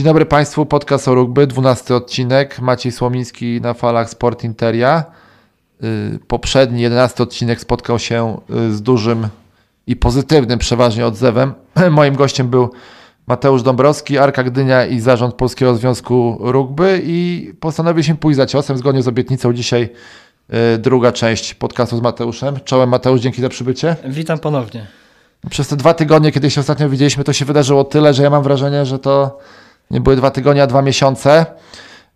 Dzień dobry Państwu, podcast o rugby, 12 odcinek. Maciej Słomiński na falach Sport Interia. Y, poprzedni, 11 odcinek spotkał się y, z dużym i pozytywnym przeważnie odzewem. Moim gościem był Mateusz Dąbrowski, Arka Gdynia i zarząd Polskiego Związku Rugby i postanowiliśmy pójść za ciosem zgodnie z obietnicą dzisiaj y, druga część podcastu z Mateuszem. Czołem Mateusz, dzięki za przybycie. Witam ponownie. Przez te dwa tygodnie, kiedy się ostatnio widzieliśmy, to się wydarzyło tyle, że ja mam wrażenie, że to nie były dwa tygodnie, a dwa miesiące.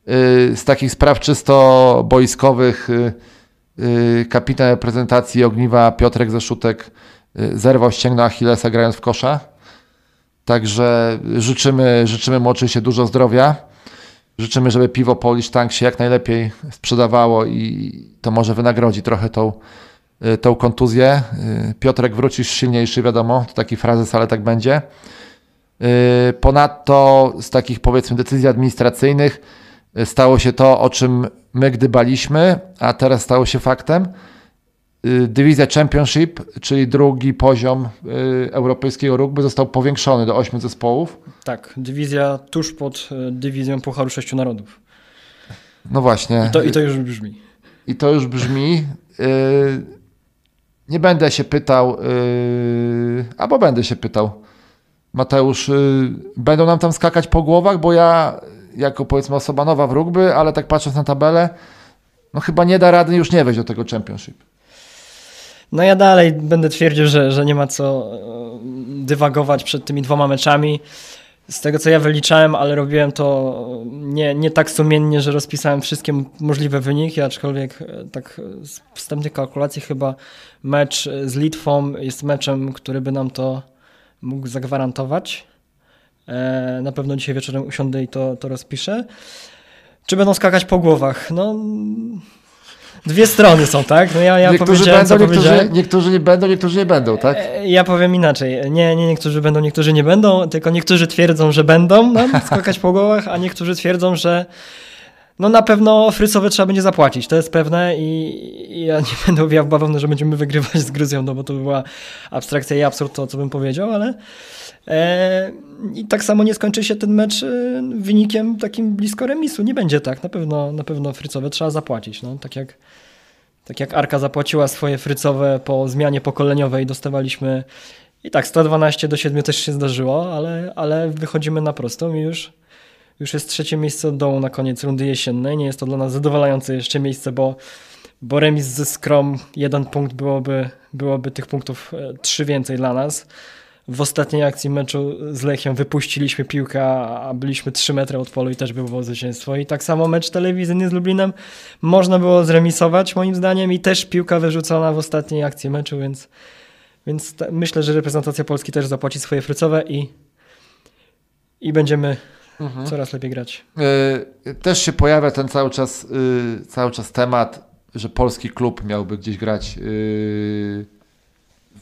Y, z takich spraw czysto boiskowych y, y, kapitan reprezentacji Ogniwa Piotrek Zeszutek zerwał ścięgno Achillesa grając w kosza. Także życzymy, życzymy mu oczywiście dużo zdrowia. Życzymy, żeby piwo Polish Tank się jak najlepiej sprzedawało i to może wynagrodzi trochę tą, tą kontuzję. Piotrek wrócisz silniejszy, wiadomo, to taki frazes, ale tak będzie. Y, ponadto z takich powiedzmy decyzji administracyjnych y, stało się to, o czym my gdybaliśmy, a teraz stało się faktem. Y, dywizja Championship, czyli drugi poziom europejskiego rugby, został powiększony do ośmiu zespołów. Tak, dywizja tuż pod dywizją Pucharu Sześciu Narodów. No właśnie. I to, i to już brzmi. I to już brzmi. Nie będę się pytał, albo będę się pytał Mateusz, y, będą nam tam skakać po głowach, bo ja jako powiedzmy osoba nowa w rugby, ale tak patrząc na tabelę, no chyba nie da rady już nie wejść do tego championship. No ja dalej będę twierdził, że, że nie ma co e, dywagować przed tymi dwoma meczami. Z tego co ja wyliczałem, ale robiłem to nie, nie tak sumiennie, że rozpisałem wszystkie możliwe wyniki, aczkolwiek tak z wstępnych kalkulacji chyba mecz z Litwą jest meczem, który by nam to mógł zagwarantować. E, na pewno dzisiaj wieczorem usiądę i to, to rozpiszę. Czy będą skakać po głowach? No, dwie strony są, tak? No ja, ja niektórzy będą, niektórzy, niektórzy nie będą, niektórzy nie będą, tak? E, ja powiem inaczej. Nie, nie niektórzy będą, niektórzy nie będą, tylko niektórzy twierdzą, że będą no, skakać po głowach, a niektórzy twierdzą, że no na pewno frycowe trzeba będzie zapłacić, to jest pewne i, ja nie będę owijał bawełny, że będziemy wygrywać z Gruzją, no bo to by była abstrakcja i absurd to, co bym powiedział, ale e, i tak samo nie skończy się ten mecz e, wynikiem takim blisko remisu, nie będzie tak, na pewno, na pewno frycowe trzeba zapłacić, no. Tak jak tak jak Arka zapłaciła swoje frycowe po zmianie pokoleniowej, dostawaliśmy i tak 112 do 7 też się zdarzyło, ale, ale wychodzimy na prostą i już już jest trzecie miejsce od dołu na koniec rundy jesiennej. Nie jest to dla nas zadowalające jeszcze miejsce, bo, bo remis ze Skrom, jeden punkt byłoby, byłoby tych punktów e, trzy więcej dla nas. W ostatniej akcji meczu z Lechią wypuściliśmy piłkę, a byliśmy 3 metry od polu i też było zwycięstwo. I tak samo mecz telewizyjny z Lublinem można było zremisować moim zdaniem i też piłka wyrzucona w ostatniej akcji meczu, więc, więc myślę, że reprezentacja Polski też zapłaci swoje frycowe i, i będziemy mhm. coraz lepiej grać. Yy, też się pojawia ten cały czas, yy, cały czas temat, że polski klub miałby gdzieś grać yy,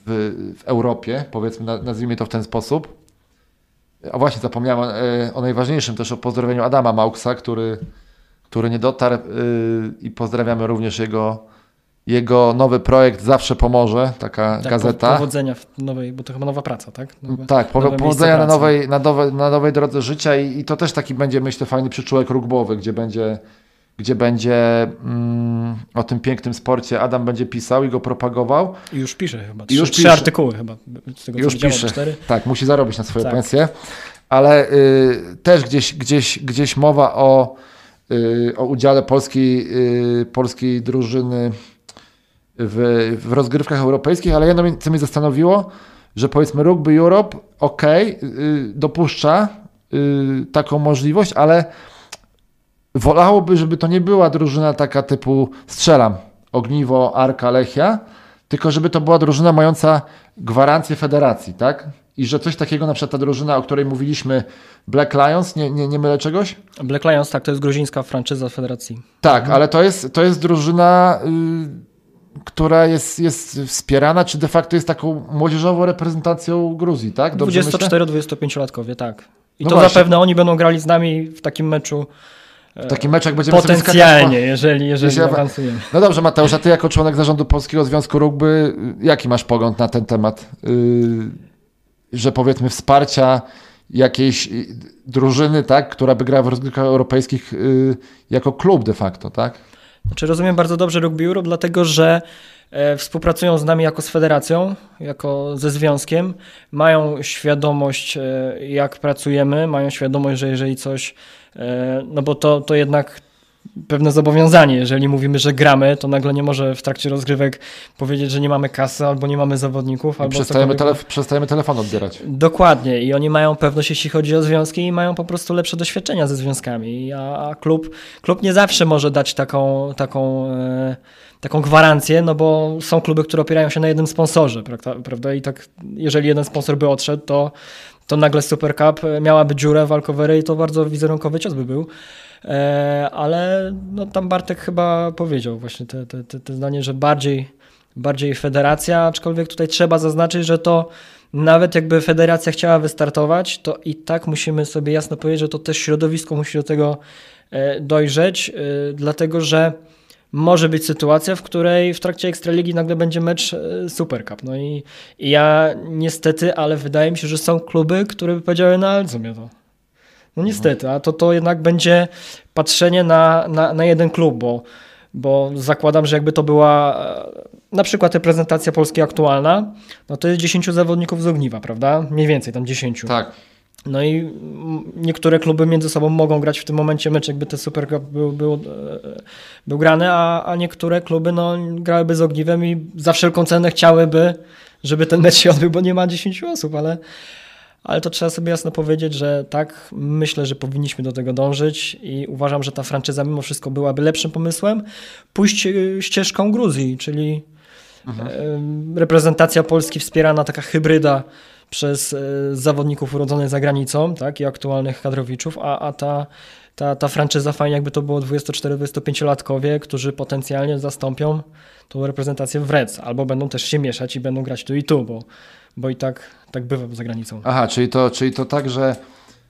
w, w, Europie, powiedzmy, nazwijmy to w ten sposób. A właśnie zapomniałem o najważniejszym też o pozdrowieniu Adama Mauksa, który, który nie dotarł i pozdrawiamy również jego jego nowy projekt zawsze pomoże, taka tak, gazeta. Powodzenia w nowej, bo to chyba nowa praca, tak? Nowe, tak, powodzenia na nowej, na, nowej, na nowej drodze życia i, i, to też taki będzie, myślę, fajny przyczółek rugbowy, gdzie będzie, gdzie będzie mm, o tym pięknym sporcie Adam będzie pisał i go propagował. I już pisze chyba. Trzy, już trzy pisze. artykuły chyba. Z tego, już pisze. Cztery. Tak, musi zarobić na swoje tak. pensje. Ale y, też gdzieś, gdzieś, gdzieś mowa o, y, o udziale polskiej, y, polskiej drużyny w, w rozgrywkach europejskich, ale jedno, co mnie zastanowiło, że powiedzmy Rugby Europe, ok, dopuszcza y, taką możliwość, ale wolałoby, żeby to nie była drużyna taka typu strzelam, Ogniwo, Arka, Lechia, tylko żeby to była drużyna mająca gwarancję federacji, tak? I że coś takiego, na przykład ta drużyna, o której mówiliśmy, Black Lions, nie, nie, nie mylę czegoś? Black Lions, tak, to jest gruzińska franczyza federacji. Tak, mhm. ale to jest, to jest drużyna... Yy, która jest, jest wspierana, czy de facto jest taką młodzieżową reprezentacją Gruzji, tak? 24-25-latkowie, tak. I no to właśnie. zapewne oni będą grali z nami w takim meczu. W takim meczu, jak będziemy Potencjalnie, jeżeli, jeżeli awansujemy. No dobrze, Mateusz, a ty jako członek zarządu Polskiego Związku Rugby, jaki masz pogląd na ten temat? Yy, że powiedzmy wsparcia jakiejś drużyny, tak, która by grała w rozgrywkach europejskich y, jako klub de facto, tak? Znaczy rozumiem bardzo dobrze Rugby Europe, dlatego że e, współpracują z nami jako z federacją, jako ze związkiem, mają świadomość e, jak pracujemy, mają świadomość, że jeżeli coś, e, no bo to, to jednak pewne zobowiązanie. Jeżeli mówimy, że gramy, to nagle nie może w trakcie rozgrywek powiedzieć, że nie mamy kasy albo nie mamy zawodników. Albo przestajemy, telef- przestajemy telefon odbierać. Dokładnie i oni mają pewność, jeśli chodzi o związki i mają po prostu lepsze doświadczenia ze związkami, a, a klub, klub nie zawsze może dać taką, taką, e, taką gwarancję, no bo są kluby, które opierają się na jednym sponsorze, prawda? prawda? I tak jeżeli jeden sponsor by odszedł, to, to nagle Super Cup miałaby dziurę walkowery i to bardzo wizerunkowy cios by był. E, ale no, tam Bartek chyba powiedział właśnie te, te, te, te zdanie, że bardziej, bardziej federacja, aczkolwiek tutaj trzeba zaznaczyć, że to nawet jakby federacja chciała wystartować, to i tak musimy sobie jasno powiedzieć, że to też środowisko musi do tego e, dojrzeć, e, dlatego że może być sytuacja, w której w trakcie Ekstraligi nagle będzie mecz Super Cup. No i, i ja niestety, ale wydaje mi się, że są kluby, które by powiedziały, no ale to? No niestety, a to, to jednak będzie patrzenie na, na, na jeden klub, bo, bo zakładam, że jakby to była e, na przykład reprezentacja Polski aktualna, no to jest 10 zawodników z ogniwa, prawda? Mniej więcej, tam 10. Tak. No i niektóre kluby między sobą mogą grać w tym momencie mecz, jakby ten Super Cup był, był, e, był grany, a, a niektóre kluby no, grałyby z ogniwem i za wszelką cenę chciałyby, żeby ten mecz się odbył, bo nie ma 10 osób, ale, ale to trzeba sobie jasno powiedzieć, że tak, myślę, że powinniśmy do tego dążyć i uważam, że ta franczyza mimo wszystko byłaby lepszym pomysłem. Pójść e, ścieżką Gruzji, czyli e, reprezentacja Polski wspierana, taka hybryda przez e, zawodników urodzonych za granicą tak, i aktualnych kadrowiczów, a, a ta, ta, ta franczyza fajnie jakby to było 24-25-latkowie, którzy potencjalnie zastąpią tą reprezentację w Reds, albo będą też się mieszać i będą grać tu i tu, bo, bo i tak, tak bywa za granicą. Aha, czyli to, czyli to tak, że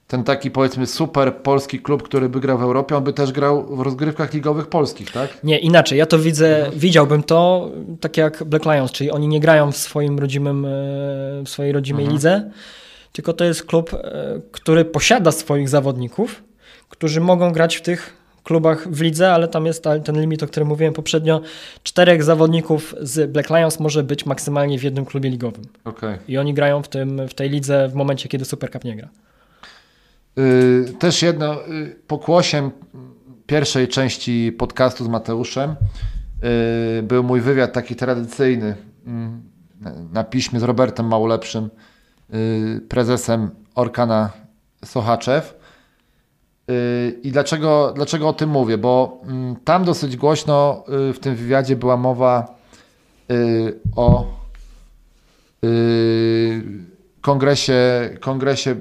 ten taki powiedzmy super polski klub, który by grał w Europie, on by też grał w rozgrywkach ligowych polskich, tak? Nie, inaczej. Ja to widzę, widziałbym to tak jak Black Lions, czyli oni nie grają w swoim rodzimym, e, w swojej rodzimej lidze, tylko to jest klub, e, który posiada swoich zawodników, którzy mogą grać w tych klubach w lidze, ale tam jest ten limit, o którym mówiłem poprzednio. Czterech zawodników z Black Lions może być maksymalnie w jednym klubie ligowym. Okej. I oni grają w, tym, w tej lidze w momencie, kiedy Super Cup nie gra. Y, Też jedno, y, pokłosiem pierwszej części podcastu z Mateuszem y, był mój wywiad taki tradycyjny mm, na piśmie z Robertem Małolepszym, y, prezesem Orkana Sochaczew. Y, I dlaczego, dlaczego o tym mówię? Bo mm, tam dosyć głośno y, w tym wywiadzie była mowa y, o kongresie, kongresie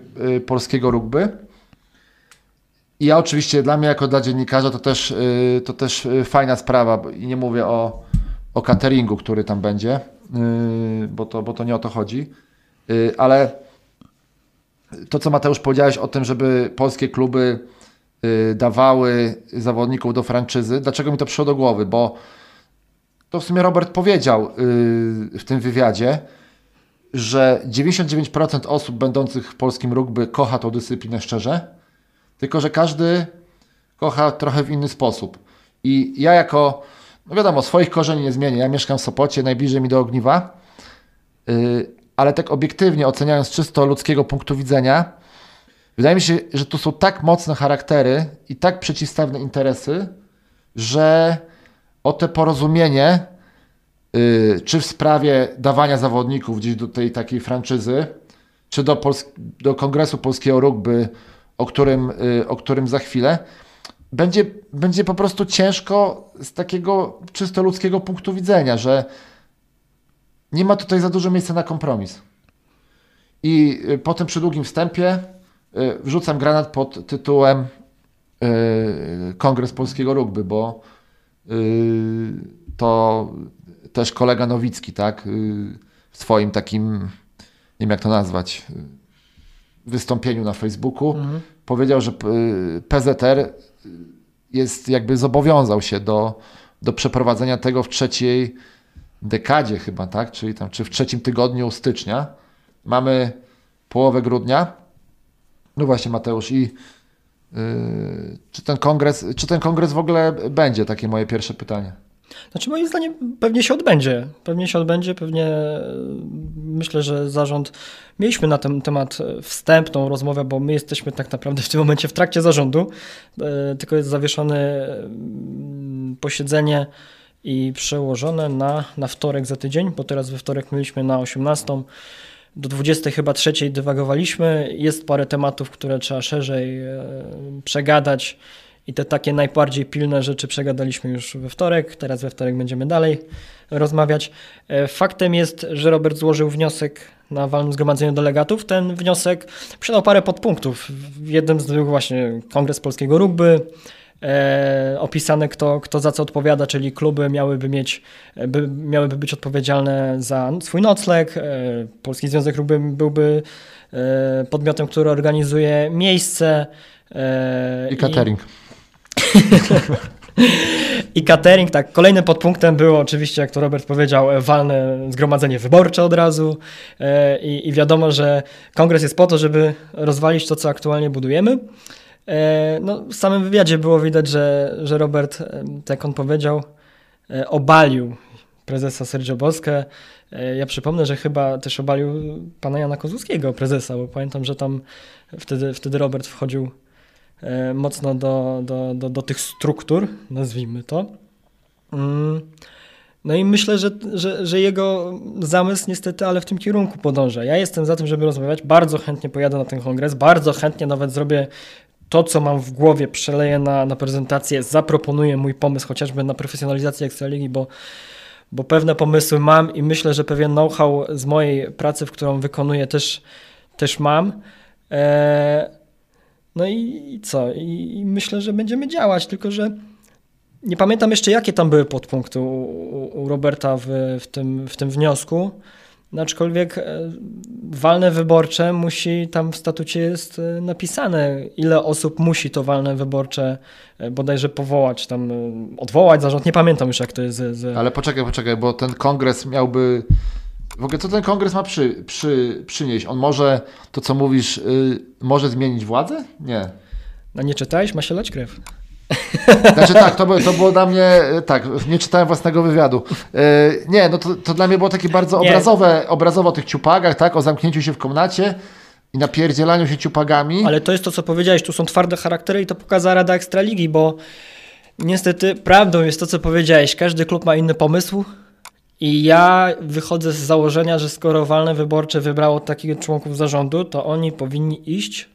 polskiego rugby. I ja oczywiście dla mnie jako dla dziennikarza to też, to też fajna sprawa i nie mówię o, o cateringu, który tam będzie, bo to, bo to nie o to chodzi, ale to co Mateusz powiedziałeś o tym, żeby polskie kluby y, dawały zawodników do franczyzy, dlaczego mi to przyszło do głowy, bo to w sumie Robert powiedział y, w tym wywiadzie, że 99% osób będących w polskim rugby kocha tą dyscyplinę szczerze, tylko że każdy kocha trochę w inny sposób. I ja jako, no wiadomo, swoich korzeni nie zmienię. Ja mieszkam w Sopocie, najbliżej mi do ogniwa, yy, ale tak obiektywnie oceniając czysto ludzkiego punktu widzenia, wydaje mi się, że tu są tak mocne charaktery i tak przeciwstawne interesy, że o te porozumienie y, czy w sprawie dawania zawodników gdzieś do tej takiej franczyzy, czy do, Pols- do Kongresu Polskiego Rugby, o którym, y, o którym za chwilę, będzie, będzie po prostu ciężko z takiego czysto ludzkiego punktu widzenia, że nie ma tutaj za dużo miejsca na kompromis. I y, po tym przydługim wstępie y, wrzucam granat pod tytułem y, Kongres Polskiego Rugby, bo to też kolega Nowicki, tak, w swoim takim, nie wiem jak to nazwać, wystąpieniu na Facebooku powiedział, że PZR jest jakby zobowiązał się do, do przeprowadzenia tego w trzeciej dekadzie chyba, tak, czyli tam, czy w trzecim tygodniu stycznia. Mamy połowę grudnia No właśnie, Mateusz, i yy, czy, ten kongres, czy ten kongres w ogóle będzie? Takie moje pierwsze pytanie. Znaczy moim zdaniem pewnie się odbędzie. Pewnie się odbędzie, pewnie e, myślę, że zarząd. Mieliśmy na ten temat wstępną rozmowę, bo my jesteśmy tak naprawdę w tym momencie w trakcie zarządu, e, tylko jest zawieszone mm, posiedzenie i przełożone na, na wtorek za tydzień, bo teraz we wtorek mieliśmy na 18 do 20 chyba trzeciej dywagowaliśmy. Jest parę tematów, które trzeba szerzej e, przegadać i te takie najbardziej pilne rzeczy przegadaliśmy już we wtorek. Teraz we wtorek będziemy dalej rozmawiać. E, faktem jest, że Robert złożył wniosek na walnym zgromadzeniu delegatów. Ten wniosek przydał parę podpunktów. W jednym z nich właśnie Kongres Polskiego Rugby, e, opisane kto, kto za co odpowiada, czyli kluby miałyby mieć, by, miałyby być odpowiedzialne za swój nocleg, e, Polski Związek Rugby byłby e, podmiotem, który organizuje miejsce. E, I catering. I catering, tak. Kolejnym podpunktem było oczywiście, jak to Robert powiedział, walne zgromadzenie wyborcze od razu. E, I, I, wiadomo, że kongres jest po to, żeby rozwalić to, co aktualnie budujemy. E, no, w samym wywiadzie było widać, że, że Robert, e, tak jak on powiedział, obalił prezesa Sergio Boskę. Ja przypomnę, że chyba też obalił pana Jana Kozłowskiego, prezesa, bo pamiętam, że tam wtedy, wtedy Robert wchodził E, mocno do, do, do, do tych struktur, nazwijmy to. Mm. No i myślę, że, że, że jego zamysł niestety, ale w tym kierunku podąża. Ja jestem za tym, żeby rozmawiać. Bardzo chętnie pojadę na ten kongres, bardzo chętnie nawet zrobię to, co mam w głowie, przeleję na, na prezentację, zaproponuję mój pomysł chociażby na profesjonalizację Ekstraligi, bo, bo pewne pomysły mam i myślę, że pewien know-how z mojej pracy, w którą wykonuję też, też mam. Eee, no i, i co? I, I, myślę, że będziemy działać, tylko że nie pamiętam jeszcze, jakie tam były podpunkty u, u, Roberta w, w, tym, w tym wniosku. Aczkolwiek e, walne wyborcze musi, tam w statucie jest e, napisane, ile osób musi to walne wyborcze e, bodajże powołać, tam odwołać zarząd. Nie pamiętam już, jak to jest. Z. Ale poczekaj, poczekaj, bo ten kongres miałby w ogóle co ten kongres ma przy, przy, przynieść? On może, to co mówisz, y, może zmienić władzę? Nie. No nie czytałeś? Ma się lać krew. Znaczy tak, to, to było dla mnie, y, tak, nie czytałem własnego wywiadu. Y, nie, no to, to dla mnie było takie bardzo obrazowe, obrazowo o tych ciupagach, tak, o zamknięciu się w komnacie i napierdzielaniu się ciupagami. Ale to jest to, co powiedziałeś, tu są twarde charaktery i to pokazała Rada Ekstraligi, bo niestety prawdą jest to, co powiedziałeś, każdy klub ma inny pomysł, i ja wychodzę z założenia, że skoro walne wyborcze wybrało takich członków zarządu, to oni powinni iść e,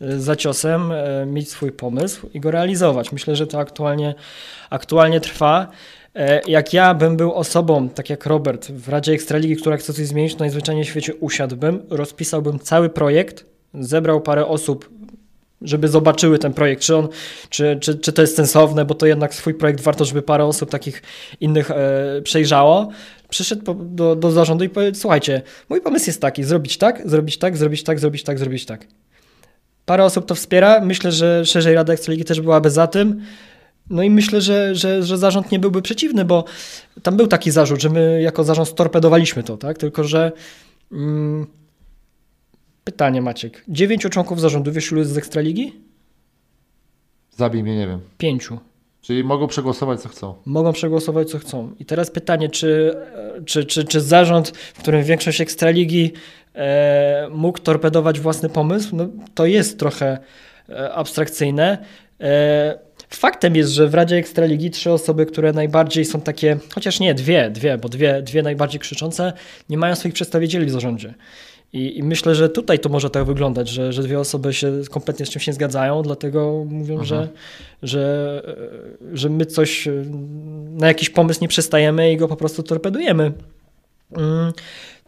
za ciosem, e, mieć swój pomysł i go realizować. Myślę, że to aktualnie, aktualnie trwa. E, jak ja bym był osobą, tak jak Robert, w Radzie Ekstraligi, która chce coś zmienić, to najzwyczajniej w świecie usiadłbym, rozpisałbym cały projekt, zebrał parę osób żeby zobaczyły ten projekt, czy, on, czy, czy, czy to jest sensowne, bo to jednak swój projekt warto, żeby parę osób takich innych e, przejrzało. Przyszedł do, do zarządu i powiedział, słuchajcie, mój pomysł jest taki, zrobić tak, zrobić tak, zrobić tak, zrobić tak, zrobić tak. Parę osób to wspiera, myślę, że szerzej Rada Ekstraligi też byłaby za tym. No i myślę, że, że, że zarząd nie byłby przeciwny, bo tam był taki zarzut, że my jako zarząd storpedowaliśmy to, tak? Tylko, że mm, Pytanie Maciek. Dziewięciu członków zarządu, wiesz ilu jest z Ekstraligi? Zabij mnie, nie wiem. Pięciu. Czyli mogą przegłosować co chcą. Mogą przegłosować co chcą. I teraz pytanie, czy, czy, czy, czy zarząd, w którym większość Ekstraligi e, mógł torpedować własny pomysł? No, to jest trochę e, abstrakcyjne. E, faktem jest, że w Radzie Ekstraligi trzy osoby, które najbardziej są takie, chociaż nie, dwie, dwie, bo dwie, dwie najbardziej krzyczące, nie mają swoich przedstawicieli w zarządzie. I, I, myślę, że tutaj to może tak wyglądać, że, że dwie osoby się kompletnie z czymś nie zgadzają, dlatego mówią, że, mhm. że, że my coś, na jakiś pomysł nie przestajemy i go po prostu torpedujemy.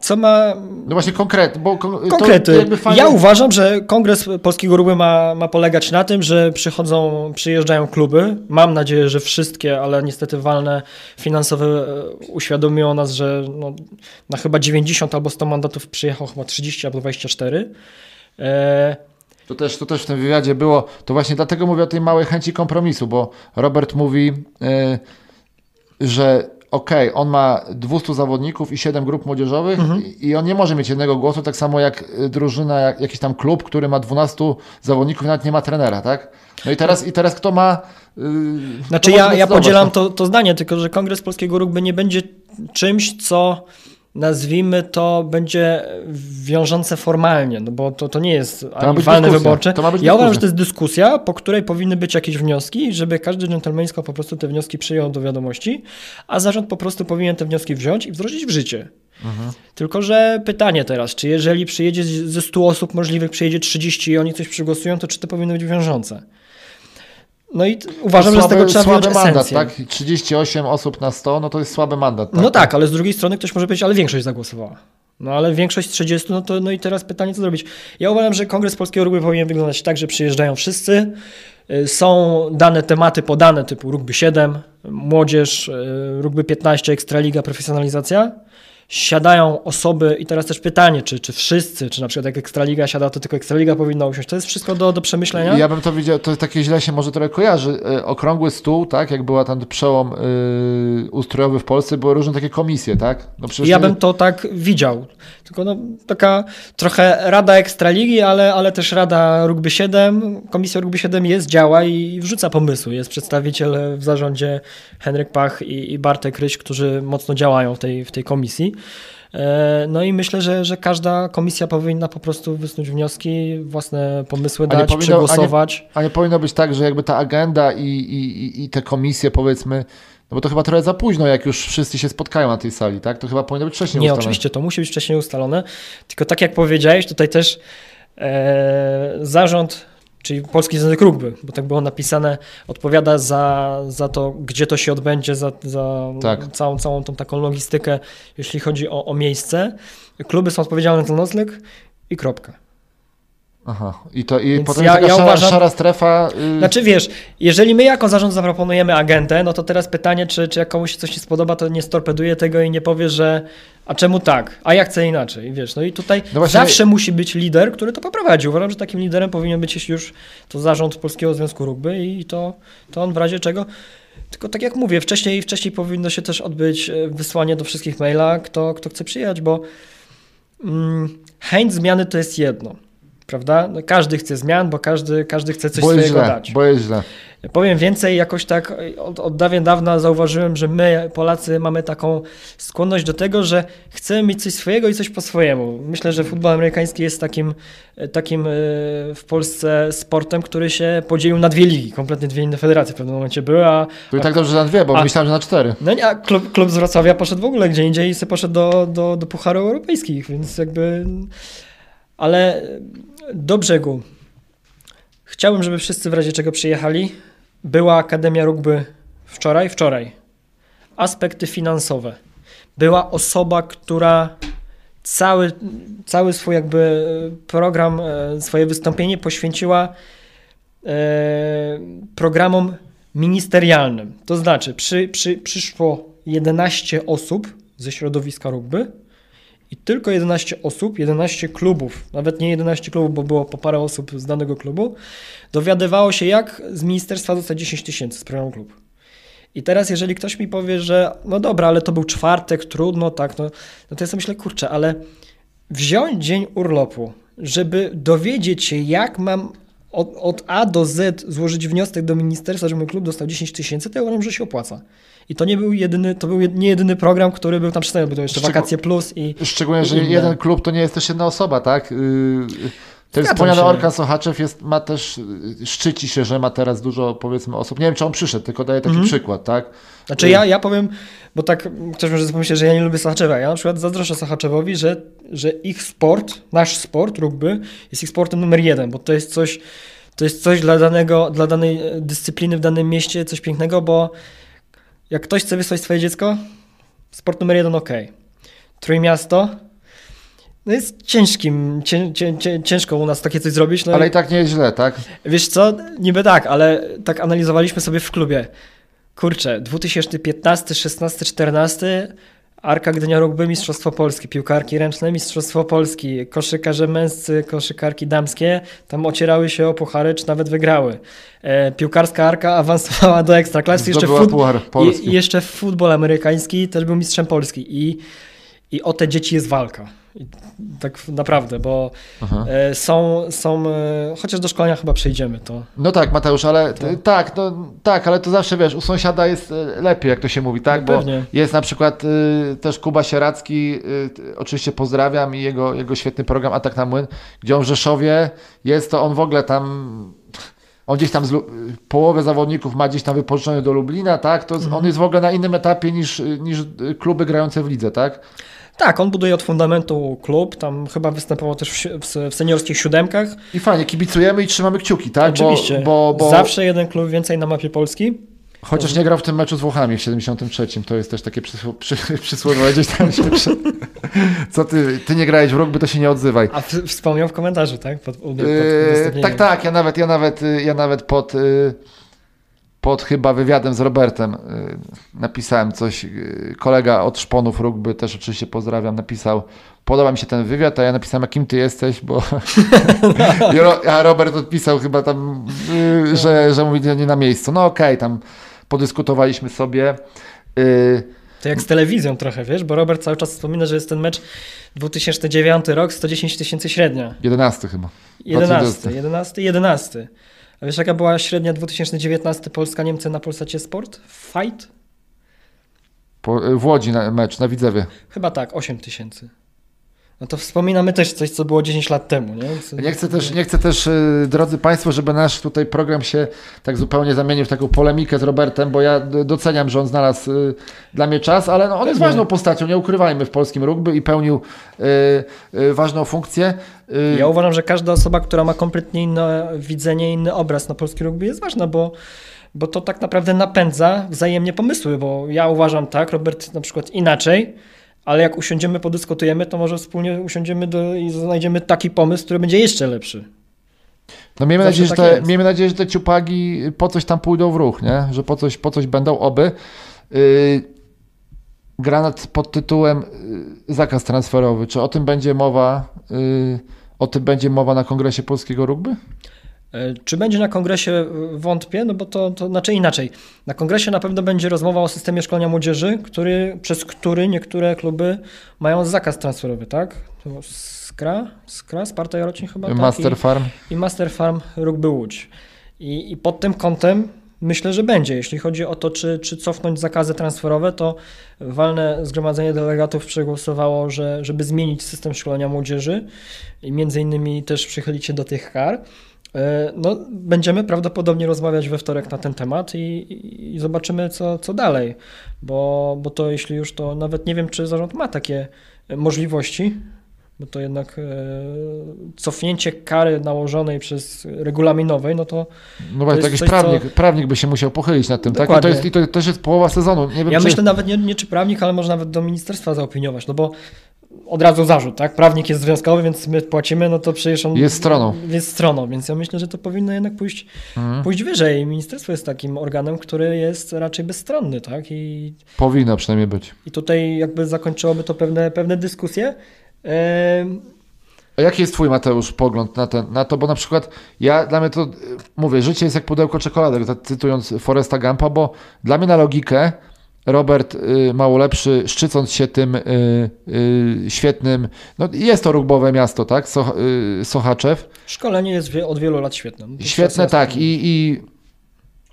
Co ma. No właśnie konkret, bo konkrety. Fajnie... Ja uważam, że Kongres Polskiego Ruby ma, ma polegać na tym, że przychodzą, przyjeżdżają kluby. Mam nadzieję, że wszystkie, ale niestety walne finansowe e, uświadomiło nas, że no, na chyba 90 albo 100 mandatów przyjechał chyba 30 albo 24. E... To też, to też w tym wywiadzie było, to właśnie dlatego mówię o tej małej chęci kompromisu, bo Robert mówi, yy, że okej, on ma 200 zawodników i 7 grup młodzieżowych Mhm. i- on nie może mieć jednego głosu, tak samo jak y, drużyna, jak, jakiś tam klub, który ma 12 zawodników i nawet nie ma trenera, tak? No i teraz, i teraz kto ma... Yy, Znaczy ja, ja podzielam no? to, to zdanie, tylko że Kongres Polskiego Rugby nie będzie czymś, co nazwijmy to będzie wiążące formalnie, no bo to, to nie jest dyskusja. wyborcze. To ma być ja uważam, że to jest dyskusja, po której powinny być jakieś wnioski żeby każdy dżentelmeńsko po prostu te wnioski przyjął do wiadomości, a zarząd po prostu powinien te wnioski wziąć i wdrożyć w życie. Mhm. Tylko, że pytanie teraz, czy jeżeli przyjedzie ze 100 osób możliwych, przyjedzie 30 i oni coś przygłosują, to czy to powinno być wiążące? No i uważam, że z tego trzeba słaby mandat, esencję. tak? 38 osób na 100, no to jest słaby mandat. Tak? No tak, ale z drugiej strony ktoś może powiedzieć, ale większość zagłosowała. No ale większość z 30, no to no i teraz pytanie, co zrobić? Ja uważam, że Kongres Polskiego Rugby powinien wyglądać tak, że przyjeżdżają wszyscy, y, są dane tematy podane typu rugby 7, młodzież, y, rugby 15, ekstraliga, profesjonalizacja. Siadają osoby i teraz też pytanie, czy, czy wszyscy, czy na przykład jak Ekstraliga siada, to tylko Ekstraliga powinna usiąść. To jest wszystko do, do przemyślenia. Ja bym to widział, to takie źle się może trochę kojarzy. E, Okrągły stół, tak, jak była tam przełom y, ustrojowy w Polsce, były różne takie komisje, tak? No przecież Ja nie- bym to tak widział. Tylko no, taka trochę rada Ekstraligi, ale, ale też rada Rugby 7. Komisja Rugby 7 jest, działa i wrzuca pomysły. Jest przedstawiciel w zarządzie Henryk Pach i, i Bartek Ryś, którzy mocno działają w tej, w tej komisji. E, No i myślę, że, że każda komisja powinna po prostu wysnuć wnioski, własne pomysły A nie dać, powinno- przegłosować. A nie powinno być tak, że jakby ta agenda i, i- i te komisje, powiedzmy, no bo to chyba trochę za późno, jak już wszyscy się spotkają na tej sali, tak? To chyba powinno być wcześniej Nie, ustalone. oczywiście, to musi być wcześniej ustalone. Tylko tak jak powiedziałeś, tutaj też e, zarząd, czyli Polski Związek Rugby, bo tak było napisane, odpowiada za, za to, gdzie to się odbędzie, za, za Tak. całą, całą tą taką logistykę, jeśli chodzi o, o miejsce. Kluby są odpowiedzialne za nocleg i kropka. Aha. I, to, i Więc potem ja- taka ja szara, uważam- szara strefa. y, Znaczy wiesz, jeżeli my jako zarząd zaproponujemy agentę, no to teraz pytanie, czy, czy jak komuś się coś nie spodoba, to nie storpeduje tego i nie powie, że a czemu tak, a ja chcę inaczej, wiesz, no i tutaj No właśnie- zawsze musi być lider, który to poprowadzi. Uważam, że takim liderem powinien być już to zarząd Polskiego Związku Rugby i to, to on w razie czego tylko tak jak mówię, wcześniej, wcześniej powinno się też odbyć e, wysłanie do wszystkich maila, kto, kto chce przyjechać, bo mm, chęć zmiany to jest jedno, prawda? No, każdy chce zmian, bo każdy, każdy chce coś bo swojego źle, dać. bo jest źle. Powiem więcej, jakoś tak od, od dawien dawna zauważyłem, że my, Polacy, mamy taką skłonność do tego, że chcemy mieć coś swojego i coś po swojemu. Myślę, że futbol amerykański jest takim, takim e, w Polsce sportem, który się podzielił na dwie ligi. Kompletnie dwie inne federacje w pewnym momencie były, a, To i tak dobrze, że na dwie, bo a- myślałem, że na cztery. no nie, a klub, klub z Wrocławia poszedł w ogóle gdzie indziej i sobie poszedł do, do, do Pucharu Europejskich, więc jakby... Ale do brzegu. Chciałbym, żeby wszyscy w razie czego przyjechali. Była Akademia Rugby wczoraj, wczoraj. Aspekty finansowe. Była osoba, która cały, cały swój jakby program, e, swoje wystąpienie poświęciła e, programom ministerialnym. To znaczy, przy, przy, przyszło 11 osób ze środowiska rugby i tylko 11 osób, 11 klubów, nawet nie 11 klubów, bo było po parę osób z danego klubu, dowiadywało się, jak z ministerstwa dostać 10 tysięcy z programu klub. I teraz, jeżeli ktoś mi powie, że no dobra, ale to był czwartek, trudno, tak, no, no to ja sobie myślę, kurczę, ale wziąć dzień urlopu, żeby dowiedzieć się, jak mam od, od A do Z złożyć wniosek do ministerstwa, żeby mój klub dostał 10 tysięcy, to ja uważam, że się opłaca. I to nie był jedyny, to był jed- nie jedyny program, który był tam przedstawiony, bo to jeszcze Wakacje Plus i Szczególnie, że inne. jeden klub to nie jest też jedna osoba, tak? Yy, Ten wspomniany. Orkan Sochaczew jest, ma też, yy, szczyci się, że ma teraz dużo, powiedzmy, osób. Nie wiem, czy on przyszedł, tylko daję taki Mhm. przykład, tak? Znaczy ja, ja powiem, bo tak ktoś może pomyśleć, że ja nie lubię Sochaczewa. Ja na przykład zazdroszczę Sochaczewowi, że, że ich sport, nasz sport, rugby, jest ich sportem numer jeden, bo to jest coś, to jest coś dla, danego, dla danej e, dyscypliny w danym mieście, coś pięknego, bo jak ktoś chce wysłać swoje dziecko, sport numer jeden ok. Trójmiasto, no jest ciężkim, cię, cię, cię, ciężko u nas takie coś zrobić. No Ale i tak nie jest źle, tak? Wiesz co, niby tak, ale tak analizowaliśmy sobie w klubie. Kurczę, 2015, 16, 14, Arka Gdynia Rugby, Mistrzostwo Polski, piłkarki ręczne, Mistrzostwo Polski, koszykarze męscy, koszykarki damskie, tam ocierały się o puchary, czy nawet wygrały. E, piłkarska Arka awansowała do Ekstraklasy, jeszcze, fut... i jeszcze futbol amerykański też był mistrzem Polski i, i o te dzieci jest walka. I tak naprawdę, bo Aha. e, są, są e, chociaż do szkolenia chyba przejdziemy, to No tak, Mateusz, ale To- t- tak, no, tak, ale to zawsze wiesz, u sąsiada jest e, lepiej, jak to się mówi, tak? No Bo jest na przykład y, też Kuba Sieracki, y, oczywiście pozdrawiam i jego, jego świetny program Atak na Młyn, gdzie on w Rzeszowie jest, to on w ogóle tam. On gdzieś tam z, połowę zawodników ma gdzieś tam wypożyczone do Lublina, tak? To Mhm. on jest w ogóle na innym etapie niż, niż kluby grające w lidze, tak? Tak, on buduje od fundamentu klub, tam chyba występował też w, w, w seniorskich siódemkach. I fajnie, kibicujemy i trzymamy kciuki, tak? Oczywiście, Bo, bo, bo zawsze jeden klub więcej na mapie Polski. Chociaż nie grał w tym meczu z Włochami w 73, to jest też takie przysło, przy, przysłowie gdzieś tam się przy... Co ty, ty nie grałeś w rugby, to się nie odzywaj. A w, wspomniał w komentarzu, tak? Pod, pod, pod Yy, udostępnieniem. tak, tak, ja nawet, ja nawet, y, ja nawet pod, y, pod chyba wywiadem z Robertem y, napisałem coś. y, Kolega od Szponów Rugby, też oczywiście pozdrawiam, napisał podoba mi się ten wywiad, a ja napisałem, a kim ty jesteś, bo a Robert odpisał chyba tam, y, że, że mówi nie na miejscu. No okej, tam podyskutowaliśmy sobie. To jak z telewizją trochę, wiesz, bo Robert cały czas wspomina, że jest ten mecz 2009 rok, 110 tysięcy średnia. 11 chyba. 11, 11, 11. A wiesz jaka była średnia 2019 Polska-Niemcy na Polsacie Sport? Fight? Po, y, w Łodzi na, mecz na Widzewie. Chyba tak, 8 tysięcy. No to wspominamy też coś, co było 10 lat temu, nie? Nie chcę też, nie chcę też y, drodzy Państwo, żeby nasz tutaj program się tak zupełnie zamienił w taką polemikę z Robertem, bo ja doceniam, że on znalazł y, dla mnie czas, ale no, on jest Pewnie. ważną postacią, nie ukrywajmy, w polskim rugby i pełnił y, ważną funkcję. Ja uważam, że każda osoba, która ma kompletnie inne widzenie, inny obraz na polski rugby jest ważna, bo, bo to tak naprawdę napędza wzajemnie pomysły, bo ja uważam tak, Robert na przykład inaczej, ale jak usiądziemy, podyskutujemy, to może wspólnie usiądziemy do, i znajdziemy taki pomysł, który będzie jeszcze lepszy. No miejmy Zawsze nadzieję, że tak te, jest. miejmy nadzieję, że te ciupagi po coś tam pójdą w ruch, nie? Że po coś, po coś będą oby. Yy, granat pod tytułem yy, zakaz transferowy. Czy o tym będzie mowa? Yy, o tym będzie mowa na kongresie polskiego rugby? E, Czy będzie na kongresie? e, Wątpię, no bo to, to znaczy inaczej. Na kongresie na pewno będzie rozmowa o systemie szkolenia młodzieży, który, przez który niektóre kluby mają zakaz transferowy, tak? To Skra? Skra? Sparta Jarocin chyba? tak? Master I, Farm. I Master Farm Rugby Łódź. I, I pod tym kątem myślę, że będzie. Jeśli chodzi o to, czy, czy cofnąć zakazy transferowe, to walne zgromadzenie delegatów przegłosowało, że, żeby zmienić system szkolenia młodzieży i między innymi też przychylić się do tych kar. E, No, będziemy prawdopodobnie rozmawiać we wtorek na ten temat i, i, zobaczymy, co, co dalej. Bo, bo to jeśli już to nawet nie wiem, czy zarząd ma takie możliwości, bo to jednak e, cofnięcie kary nałożonej przez regulaminowej, no to No właśnie, jest jakiś coś, prawnik, prawnik by się musiał pochylić nad tym, tak? I to, Dokładnie. jest, I to też jest połowa sezonu. Nie wiem, ja czy... myślę nawet nie, nie czy prawnik, ale może nawet do ministerstwa zaopiniować, no bo od razu zarzut, tak? Prawnik jest związkowy, więc my płacimy, no to przecież on Jest stroną. Jest stroną, więc ja myślę, że to powinno jednak pójść, Mhm. pójść wyżej. Ministerstwo jest takim organem, który jest raczej bezstronny, tak? I, Powinno przynajmniej być. i tutaj jakby zakończyłoby to pewne, pewne dyskusje. Em, A jaki jest twój, Mateusz, pogląd na, ten, na to? Bo na przykład ja, dla mnie to, y, mówię, życie jest jak pudełko czekoladek, tak cytując Foresta Gampa, bo dla mnie na logikę Robert y, Małolepszy, szczycąc się tym y, y, świetnym, no jest to rugbowe miasto, tak? So, Sochaczew. Szkolenie jest od wielu lat świetne. No to Świetne, tak. I, I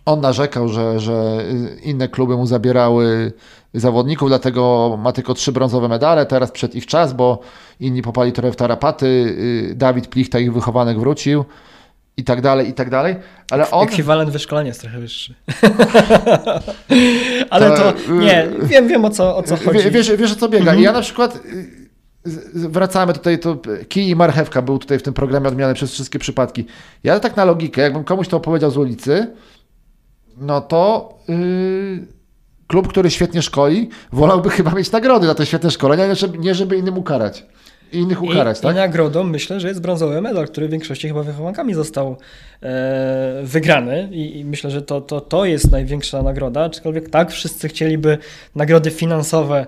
on narzekał, że, że inne kluby mu zabierały zawodników, dlatego ma tylko trzy brązowe medale. Teraz przed ich czas, bo inni popali trochę w tarapaty. Dawid Plichta, ich wychowanek, wrócił i tak dalej, i tak dalej. Ale on. Ekwiwalent wyszkolenia jest trochę wyższy. Ale To, to, nie, wiem, wiem o co, o co chodzi. Wie, wiesz, wiesz o co biega. Mhm. I ja na przykład y, wracamy tutaj, to kij i marchewka był tutaj w tym programie odmiany przez wszystkie przypadki. Ja tak na logikę, jakbym komuś to opowiedział z ulicy, no to yy, klub, który świetnie szkoli, wolałby chyba mieć nagrody za te świetne szkolenia, nie żeby, nie żeby innym ukarać. I innych ukarać, I, tak? I nagrodą myślę, że jest brązowy medal, który w większości chyba wychowankami został e, wygrany I, i myślę, że to, to, to jest największa nagroda, aczkolwiek tak, wszyscy chcieliby nagrody finansowe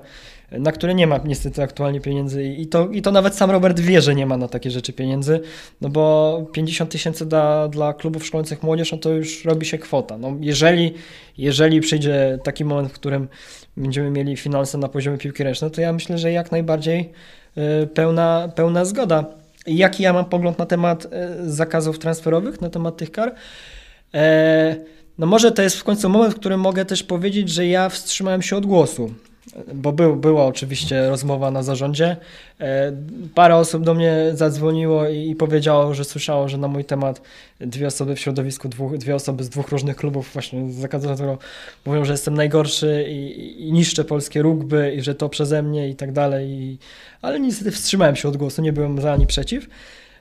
na które nie ma niestety aktualnie pieniędzy i to, i to nawet sam Robert wie, że nie ma na takie rzeczy pieniędzy, no bo 50 tysięcy dla, dla klubów szkolących młodzież, no to już robi się kwota. No jeżeli, jeżeli przyjdzie taki moment, w którym będziemy mieli finanse na poziomie piłki ręcznej, to ja myślę, że jak najbardziej pełna, pełna zgoda. Jaki ja mam pogląd na temat y, zakazów transferowych, na temat tych kar? E, no może to jest w końcu moment, w którym mogę też powiedzieć, że ja wstrzymałem się od głosu bo był, była oczywiście rozmowa na zarządzie. E, parę osób do mnie zadzwoniło i, powiedziało, że słyszało, że na mój temat dwie osoby w środowisku, dwóch, dwie osoby z dwóch różnych klubów właśnie z zakazu mówią, że jestem najgorszy i, i niszczę polskie rugby i że to przeze mnie i tak dalej. I, ale niestety wstrzymałem się od głosu, nie byłem za ani przeciw.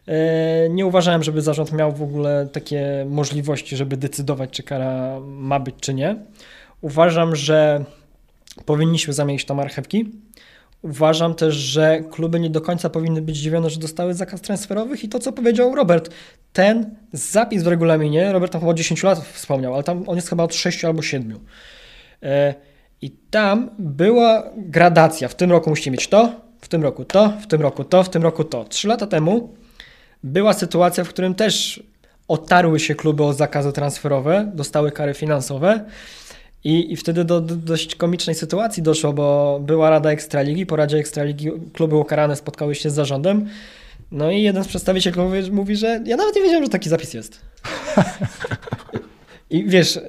E, nie uważałem, żeby zarząd miał w ogóle takie możliwości, żeby decydować, czy kara ma być, czy nie. Uważam, że powinniśmy zamienić tam marchewki. Uważam też, że kluby nie do końca powinny być zdziwione, że dostały zakaz transferowych i to, co powiedział Robert, ten zapis w regulaminie, Robert tam chyba 10 lat wspomniał, ale tam on jest chyba od 6 albo 7. E, I tam była gradacja. W tym roku musicie mieć to, w tym roku to, w tym roku to, w tym roku to. Trzy lata temu była sytuacja, w którym też otarły się kluby o zakazy transferowe, dostały kary finansowe i, I wtedy do, do, dość komicznej sytuacji doszło, bo była Rada Ekstraligi, po Radzie Ekstraligi kluby ukarane spotkały się z zarządem. No i jeden z przedstawicieli klubu mówi, że ja nawet nie wiedziałem, że taki zapis jest. I wiesz,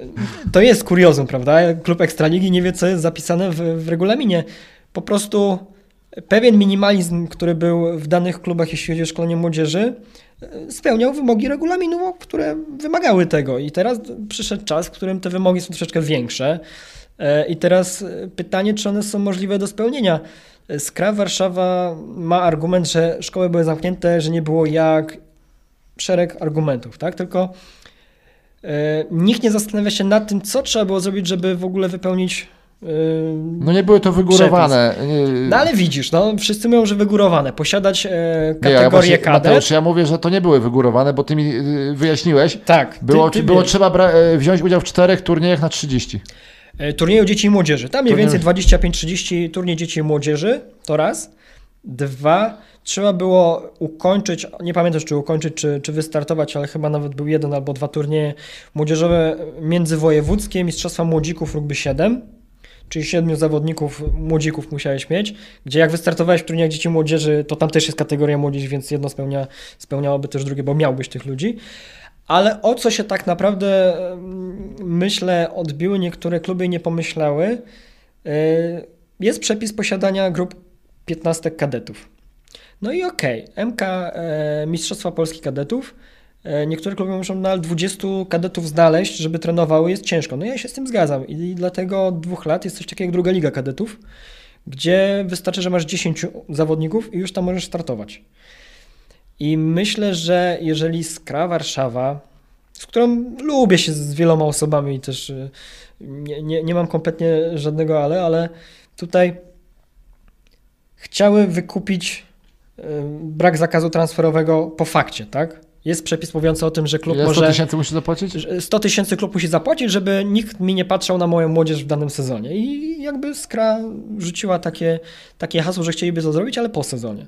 to jest kuriozum, prawda? Klub Ekstraligi nie wie, co jest zapisane w, w regulaminie. Po prostu pewien minimalizm, który był w danych klubach, jeśli chodzi o szkolenie młodzieży, spełniał wymogi regulaminu, które wymagały tego. I teraz przyszedł czas, w którym te wymogi są troszeczkę większe. E, I teraz pytanie, czy one są możliwe do spełnienia. Skra Warszawa ma argument, że szkoły były zamknięte, że nie było jak. Szereg argumentów, tak? Tylko e, nikt nie zastanawia się nad tym, co trzeba było zrobić, żeby w ogóle wypełnić no nie były to wygórowane. No ale widzisz, no wszyscy mówią, że wygórowane. Posiadać e, kategorię nie, ja Mateusz, ja mówię, że to nie były wygórowane, bo ty mi y, wyjaśniłeś. Tak. Było, ty, ty było trzeba e, wziąć udział w czterech turniejach na 30. E, turnieju dzieci i młodzieży. Tam mniej więcej 25-30 turniej dzieci i młodzieży, to raz. Dwa, trzeba było ukończyć, nie pamiętam czy ukończyć, czy, czy wystartować, ale chyba nawet był jeden albo dwa turnieje młodzieżowe międzywojewódzkie, Mistrzostwa Młodzików Rugby 7 czyli siedmiu zawodników, młodzików musiałeś mieć, gdzie jak wystartowałeś w turniejach dzieci młodzieży, to tam też jest kategoria młodzież, więc jedno spełnia, spełniałoby też drugie, bo miałbyś tych ludzi. Ale o co się tak naprawdę, myślę, odbiły niektóre kluby i nie pomyślały, e, jest przepis posiadania grup 15 kadetów. No i okej, okay, MK e, Mistrzostwa Polski Kadetów niektóre kluby muszą nadal 20 kadetów znaleźć, żeby trenowały, jest ciężko. No ja się z tym zgadzam i dlatego od dwóch lat jest coś takiego jak druga liga kadetów, gdzie wystarczy, że masz 10 zawodników i już tam możesz startować. I myślę, że jeżeli Skra Warszawa, z którą lubię się z wieloma osobami i też e, nie, nie, nie mam kompletnie żadnego ale, ale tutaj chciały wykupić e, brak zakazu transferowego po fakcie, tak? Jest przepis mówiący o tym, że klub Ile może... 100 tysięcy musi zapłacić? 100 tysięcy klub musi zapłacić, żeby nikt mi nie patrzał na moją młodzież w danym sezonie. I jakby Skra rzuciła takie, takie hasło, że chcieliby to zrobić, ale po sezonie.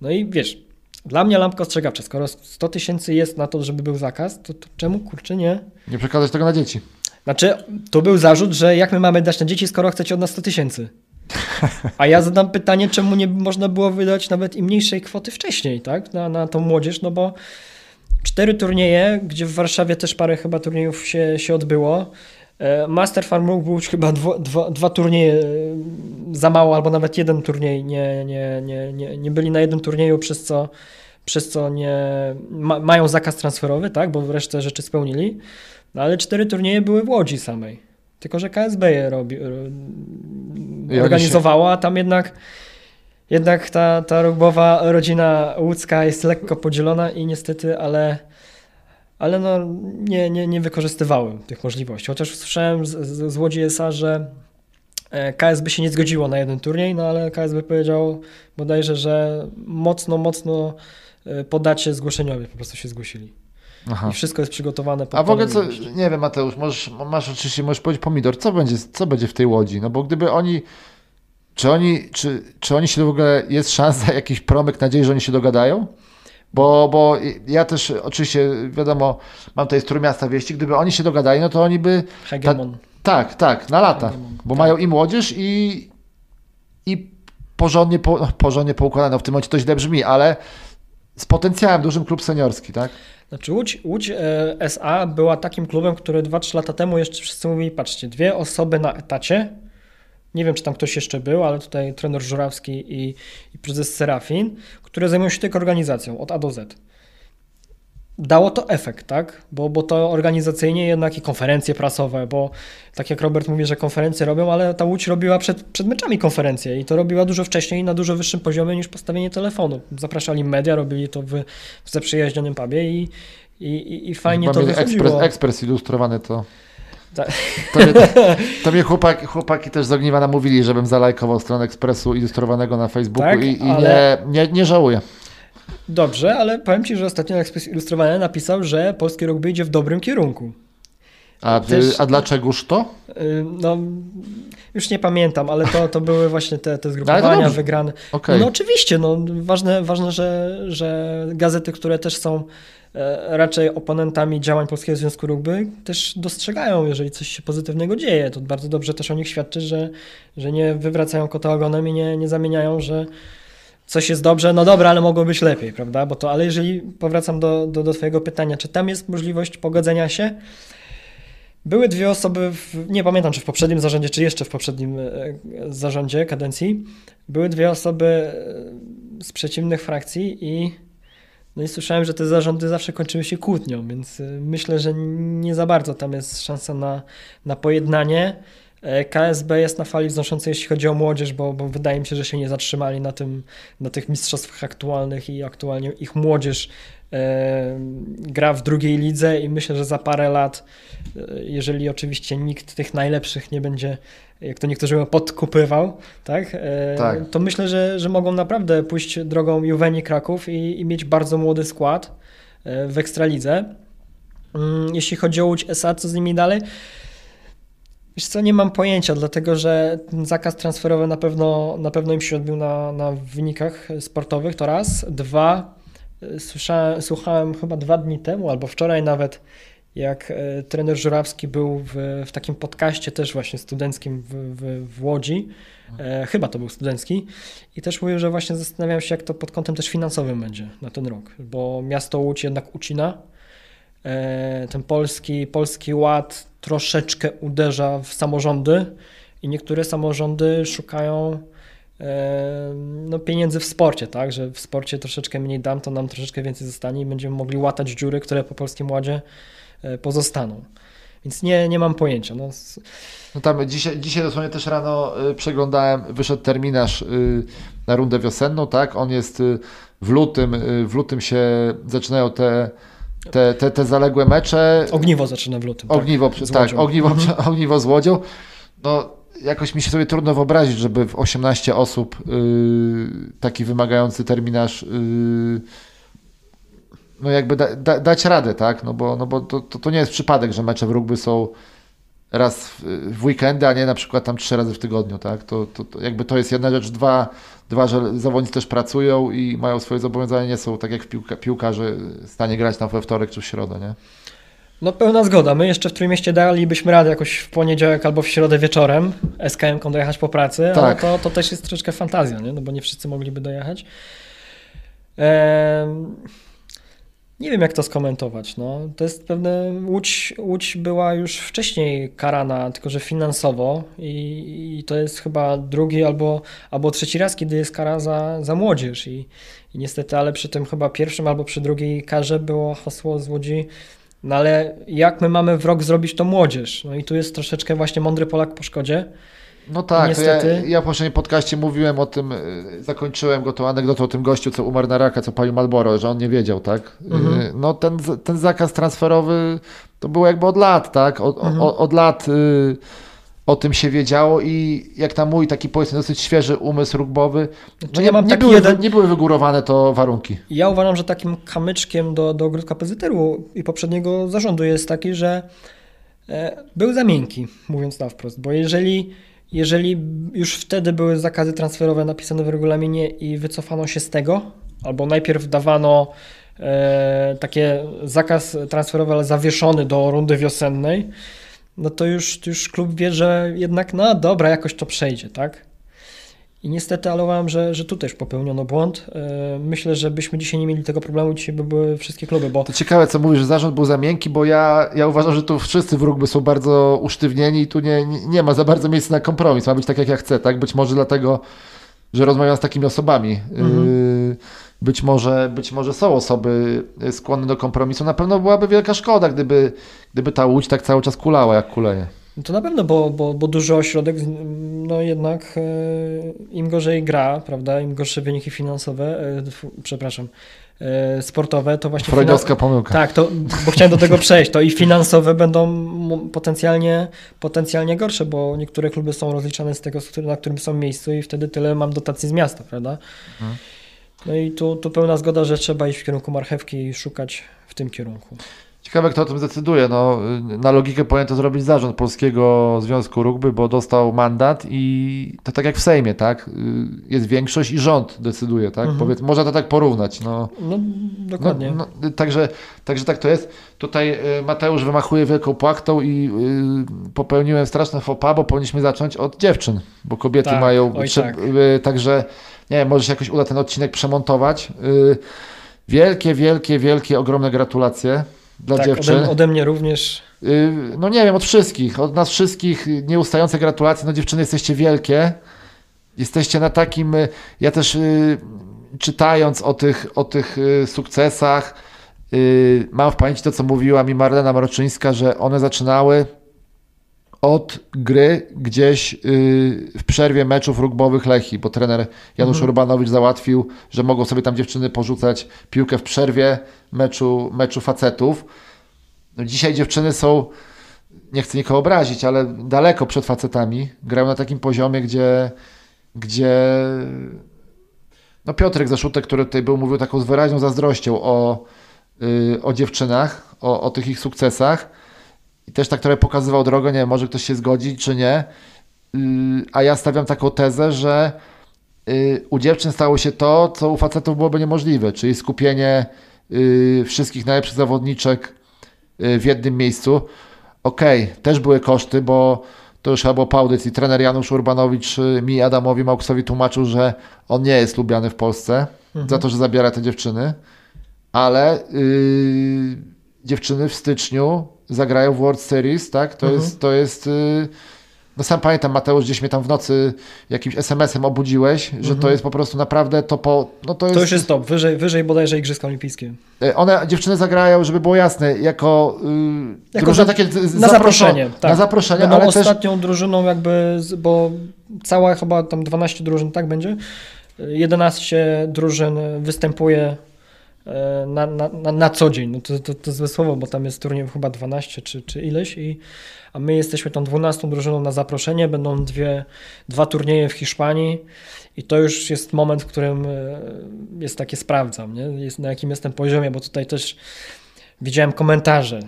No i wiesz, dla mnie lampka ostrzegawcza. Skoro 100 tysięcy jest na to, żeby był zakaz, to, to czemu kurczę nie? Nie przekazać tego na dzieci. Znaczy, to był zarzut, że jak my mamy dać na dzieci, skoro chcecie od nas 100 tysięcy? A ja zadam pytanie, czemu nie można było wydać nawet i mniejszej kwoty wcześniej, tak? Na, na tą młodzież, no bo cztery turnieje, gdzie w Warszawie też parę chyba turniejów się, się odbyło. E, Master Farm mógł być chyba dwa, dwa, dwa turnieje e, za mało, albo nawet jeden turniej. Nie, nie, nie, nie, nie byli na jednym turnieju, przez co, przez co nie ma, mają zakaz transferowy, tak? bo resztę rzeczy spełnili. No, ale cztery turnieje były w Łodzi samej. Tylko, że KSB je robi, organizowała, a tam jednak jednak ta, ta rugbowa rodzina łódzka jest lekko podzielona i niestety, ale, ale no, nie, nie, nie wykorzystywałem tych możliwości. Chociaż słyszałem z, z, z Łodzi SA, że e, KSB się nie zgodziło na jeden turniej, no ale KSB powiedział bodajże, że mocno, mocno e, podacie zgłoszeniowie po prostu się zgłosili. Aha. I wszystko jest przygotowane. A w ogóle co, nie wiem Mateusz, możesz, masz oczywiście, możesz powiedzieć pomidor, co będzie, co będzie w tej Łodzi? No bo gdyby oni czy oni, czy, czy oni się w ogóle, jest szansa, jakiś promyk nadziei, że oni się dogadają? Bo, bo ja też oczywiście, wiadomo, mam tutaj z Trójmiasta wieści, gdyby oni się dogadali, no to oni by... Hegemon. tak, tak, na lata, Hegemon, bo tak. mają i młodzież i, i porządnie, po, no, porządnie poukładane, no w tym momencie to źle brzmi, ale z potencjałem dużym klub seniorski, tak? Znaczy Łódź, Łódź e, SA była takim klubem, który 2-3 lata temu jeszcze wszyscy mówili, patrzcie, dwie osoby na etacie, nie wiem czy tam ktoś jeszcze był, ale tutaj trener Żurawski i, i prezes Serafin, które zajmują się tylko organizacją od A do Z. Dało to efekt, tak? Bo, bo to organizacyjnie jednak i konferencje prasowe, bo tak jak Robert mówi, że konferencje robią, ale ta Łódź robiła przed, przed meczami konferencje i to robiła dużo wcześniej na dużo wyższym poziomie niż postawienie telefonu. Zapraszali media, robili to w, w zaprzyjaźnionym pubie i, i, i, i fajnie to wychodziło. ekspres, ekspres ilustrowany to... Tak. To mnie, to mnie chłopaki, chłopaki też z Ogniwa namówili, żebym zalajkował stronę Ekspresu ilustrowanego na Facebooku Tak, i, i ale- nie, nie, nie żałuję. Dobrze, ale powiem Ci, że ostatnio Ekspres Ilustrowany napisał, że polski rugby idzie w dobrym kierunku. A, Też- a dlaczegoż to? Yy, No, już nie pamiętam, ale to, to były właśnie te, te Ale zgrupowania wygrane. Okej. No oczywiście, no, ważne, ważne że, że gazety, które też są raczej oponentami działań Polskiego Związku Rugby, też dostrzegają, jeżeli coś się pozytywnego dzieje. To bardzo dobrze też o nich świadczy, że, że nie wywracają kota ogonem i nie, nie zamieniają, że coś jest dobrze, no dobra, ale mogło być lepiej, prawda? Bo to, ale jeżeli powracam do, do, do Twojego pytania, czy tam jest możliwość pogodzenia się? Były dwie osoby, w, nie pamiętam czy w poprzednim zarządzie, czy jeszcze w poprzednim e, zarządzie kadencji, były dwie osoby e, z przeciwnych frakcji i no i słyszałem, że te zarządy zawsze kończyły się kłótnią, więc e, myślę, że nie za bardzo tam jest szansa na, na pojednanie. E, KSB jest na fali wznoszącej, jeśli chodzi o młodzież, bo, bo wydaje mi się, że się nie zatrzymali na, tym, na tych mistrzostwach aktualnych i aktualnie ich młodzież e, gra w drugiej lidze i myślę, że za parę lat, e, jeżeli oczywiście nikt tych najlepszych nie będzie, jak to niektórzy mówią, podkupywał, tak, Tak. to myślę, że, że mogą naprawdę pójść drogą Juweni Kraków i, i mieć bardzo młody skład w Ekstralidze. Mm, Jeśli chodzi o Łódź SA, co z nimi dalej? Wiesz co, nie mam pojęcia, dlatego że zakaz transferowy na pewno, na pewno im się odbił na, na wynikach sportowych, to raz. Dwa, y, słyszałem, słuchałem chyba dwa dni temu, albo wczoraj nawet, jak e, trener Żurawski był w, w takim podcaście też właśnie studenckim w, w, w Łodzi, e, chyba to był studencki, i też mówił, że właśnie zastanawiam się, jak to pod kątem też finansowym będzie na ten rok, bo miasto Łódź jednak ucina, E, ten polski, polski ład troszeczkę uderza w samorządy i niektóre samorządy szukają e, no, pieniędzy w sporcie, tak, że w sporcie troszeczkę mniej dam, to nam troszeczkę więcej zostanie i będziemy mogli łatać dziury, które po polskim ładzie e, pozostaną. Więc nie, nie mam pojęcia. No, No tam dzisiaj, dzisiaj dosłownie też rano y, przeglądałem, wyszedł terminarz y, na rundę wiosenną, tak? On jest y, w lutym, w lutym się zaczynają te, te, te, te zaległe mecze. ogniwo zaczyna w lutym. tak, Ogniwo, tak, Łodzią. ogniwo, Mhm. ogniwo z Łodzią. No, jakoś mi się sobie trudno wyobrazić, żeby w 18 osób y, taki wymagający terminarz y, no jakby da, da, dać radę, tak? No bo, no bo to, to, to nie jest przypadek, że mecze w rugby są raz w, weekendy, a nie na przykład tam trzy razy w tygodniu, tak? To, to, to jakby to jest jedna rzecz. Dwa, dwa, że zawodnicy też pracują i mają swoje zobowiązania, nie są tak jak piłka, piłkarze w stanie grać tam we wtorek czy w środę, nie? No pełna zgoda. My jeszcze w Trójmieście dalibyśmy radę jakoś w poniedziałek albo w środę wieczorem SKM-ką dojechać po pracy, ale Tak. to, to też jest troszeczkę fantazja, nie? No bo nie wszyscy mogliby dojechać. Em, nie wiem, jak to skomentować. No. To jest pewne. Łódź, Łódź była już wcześniej karana, tylko że finansowo, i, i to jest chyba drugi albo, albo trzeci raz, kiedy jest kara za, za młodzież. I, I niestety, ale przy tym chyba pierwszym albo przy drugiej karze było hasło z Łodzi. No ale jak my mamy w rok zrobić to młodzież? No i tu jest troszeczkę właśnie mądry Polak po szkodzie. No tak, Niestety. ja, ja w poprzednim podcaście mówiłem o tym, y, zakończyłem go tą anegdotą o tym gościu, co umarł na raka, co palił Malboro, że on nie wiedział, tak? Y, Mhm. No ten, ten zakaz transferowy to było jakby od lat, tak? Od, Mhm. od, od lat y, o tym się wiedziało i jak na mój taki powiedzmy dosyć świeży umysł rugbowy, no nie, ja mam nie, były, jeden- nie były wygórowane to warunki. Ja uważam, że takim kamyczkiem do, do ogródka PZR-u i poprzedniego zarządu jest taki, że e, był za miękki, mówiąc na wprost, bo jeżeli, jeżeli już wtedy były zakazy transferowe napisane w regulaminie i wycofano się z tego, albo najpierw dawano e, takie zakaz transferowy, ale zawieszony do rundy wiosennej, no to już, już klub wie, że jednak no dobra, jakoś to przejdzie, tak? I niestety, ale uważam, że, że tu też popełniono błąd. E, myślę, że byśmy dzisiaj nie mieli tego problemu, dzisiaj by były wszystkie kluby, bo... To ciekawe, co mówisz, że zarząd był za miękki, bo ja, ja uważam, że tu wszyscy w rugby są bardzo usztywnieni i tu nie, nie ma za bardzo miejsca na kompromis. Ma być tak, jak ja chcę, tak? Być może dlatego, że rozmawiam z takimi osobami. Mhm. Yy, być może, być może są osoby skłonne do kompromisu. Na pewno byłaby wielka szkoda, gdyby, gdyby ta łódź tak cały czas kulała, jak kuleje. No to na pewno, bo, bo, bo duży ośrodek, no jednak e, im gorzej gra, prawda, im gorsze wyniki finansowe, e, przepraszam, e, sportowe, to właśnie... Freudowska pomyłka. Tak, to, bo chciałem do tego przejść, to i finansowe będą potencjalnie, potencjalnie gorsze, bo niektóre kluby są rozliczane z tego, na którym są miejscu i wtedy tyle mam dotacji z miasta, prawda? Mhm. No i tu, tu pełna zgoda, że trzeba iść w kierunku marchewki i szukać w tym kierunku. Ciekawe, kto o tym zdecyduje. No, na logikę powinien to zrobić zarząd Polskiego Związku Rugby, bo dostał mandat i to tak jak w Sejmie, tak? Jest większość i rząd decyduje, tak? Mhm. Powiedz, można to tak porównać. No, No, dokładnie. No, no, także, także tak to jest. Tutaj y, Mateusz wymachuje wielką płachtą i y, popełniłem straszne pas, bo powinniśmy zacząć od dziewczyn, bo kobiety Tak, mają... oj tak. y, także nie wiem, może się jakoś uda ten odcinek przemontować. Y, wielkie, wielkie, wielkie, ogromne gratulacje dla tak, dziewczyn. ode, ode mnie również. Y, No nie wiem, od wszystkich, od nas wszystkich nieustające gratulacje. No dziewczyny, jesteście wielkie. Jesteście na takim, y, ja też y, czytając o tych, o tych sukcesach, mam w pamięci to, co mówiła mi Marlena Mroczyńska, że one zaczynały od gry gdzieś y, w przerwie meczów rugbowych Lechi, bo trener Janusz Mhm. Urbanowicz załatwił, że mogą sobie tam dziewczyny porzucać piłkę w przerwie meczu, meczu facetów. No dzisiaj dziewczyny są, nie chcę nikogo obrazić, ale daleko przed facetami. Grają na takim poziomie, gdzie, gdzie no Piotrek Zaszutek, który tutaj był, mówił taką z wyraźną zazdrością o, y, o dziewczynach, o, o tych ich sukcesach. I też tak trochę pokazywał drogę, nie wiem, może ktoś się zgodzi, czy nie. Y, A ja stawiam taką tezę, że y, u dziewczyn stało się to, co u facetów byłoby niemożliwe, czyli skupienie y, wszystkich najlepszych zawodniczek w jednym miejscu. Okej, też były koszty, bo to już chyba było po audycji. Trener Janusz Urbanowicz mi, Adamowi Małksowi tłumaczył, że on nie jest lubiany w Polsce Mhm. za to, że zabiera te dziewczyny, ale y, dziewczyny w styczniu zagrają w World Series, tak? To Mhm. jest, to jest y, no sam pamiętam Mateusz, gdzieś mnie tam w nocy jakimś SMS-em obudziłeś, że to Mhm. jest po prostu naprawdę to po, no to jest, To już jest top, wyżej, wyżej bodajże Igrzyska Olimpijskie. Y, One, dziewczyny zagrają, żeby było jasne, jako, y, Jako drużyna takie Na zaproszenie, tak. Na zaproszenie, Będą ale też ostatnią drużyną jakby, bo cała chyba tam 12 drużyn, tak będzie? 11 drużyn występuje na, na, na, na co dzień. No to, to, to złe słowo, bo tam jest turniej chyba 12 czy, czy ileś, i, a my jesteśmy tą 12 drużyną na zaproszenie. Będą dwie, dwa turnieje w Hiszpanii i to już jest moment, w którym e, jest takie sprawdzam, nie? Jest, na jakim jestem poziomie, bo tutaj też widziałem komentarze.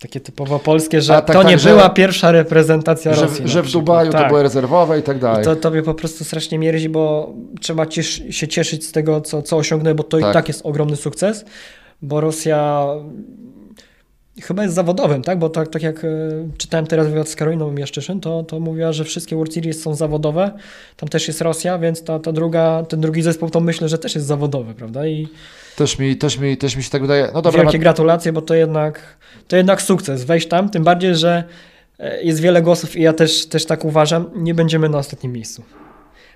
Takie typowo polskie, że tak, to tak, nie że- była pierwsza reprezentacja że, Rosji. że w. Dubaju to Tak. były rezerwowe i tak dalej. I to tobie po prostu strasznie mierzi, bo trzeba ciesz, się cieszyć z tego, co, co osiągnęły, bo to Tak. i tak jest ogromny sukces, bo Rosja chyba jest zawodowym, tak? Bo tak, tak jak e, czytałem teraz wywiad z Karoliną Mieszczyszyn, to, to mówiła, że wszystkie World Series są zawodowe, tam też jest Rosja, więc ta, ta druga, ten drugi zespół to myślę, że też jest zawodowy, prawda? I Też, mi, też, mi, też mi się tak wydaje. No dobra, wielkie Mat- gratulacje, bo to jednak, to jednak sukces, wejść tam, tym bardziej, że e, jest wiele głosów i ja też, też tak uważam, nie będziemy na ostatnim miejscu.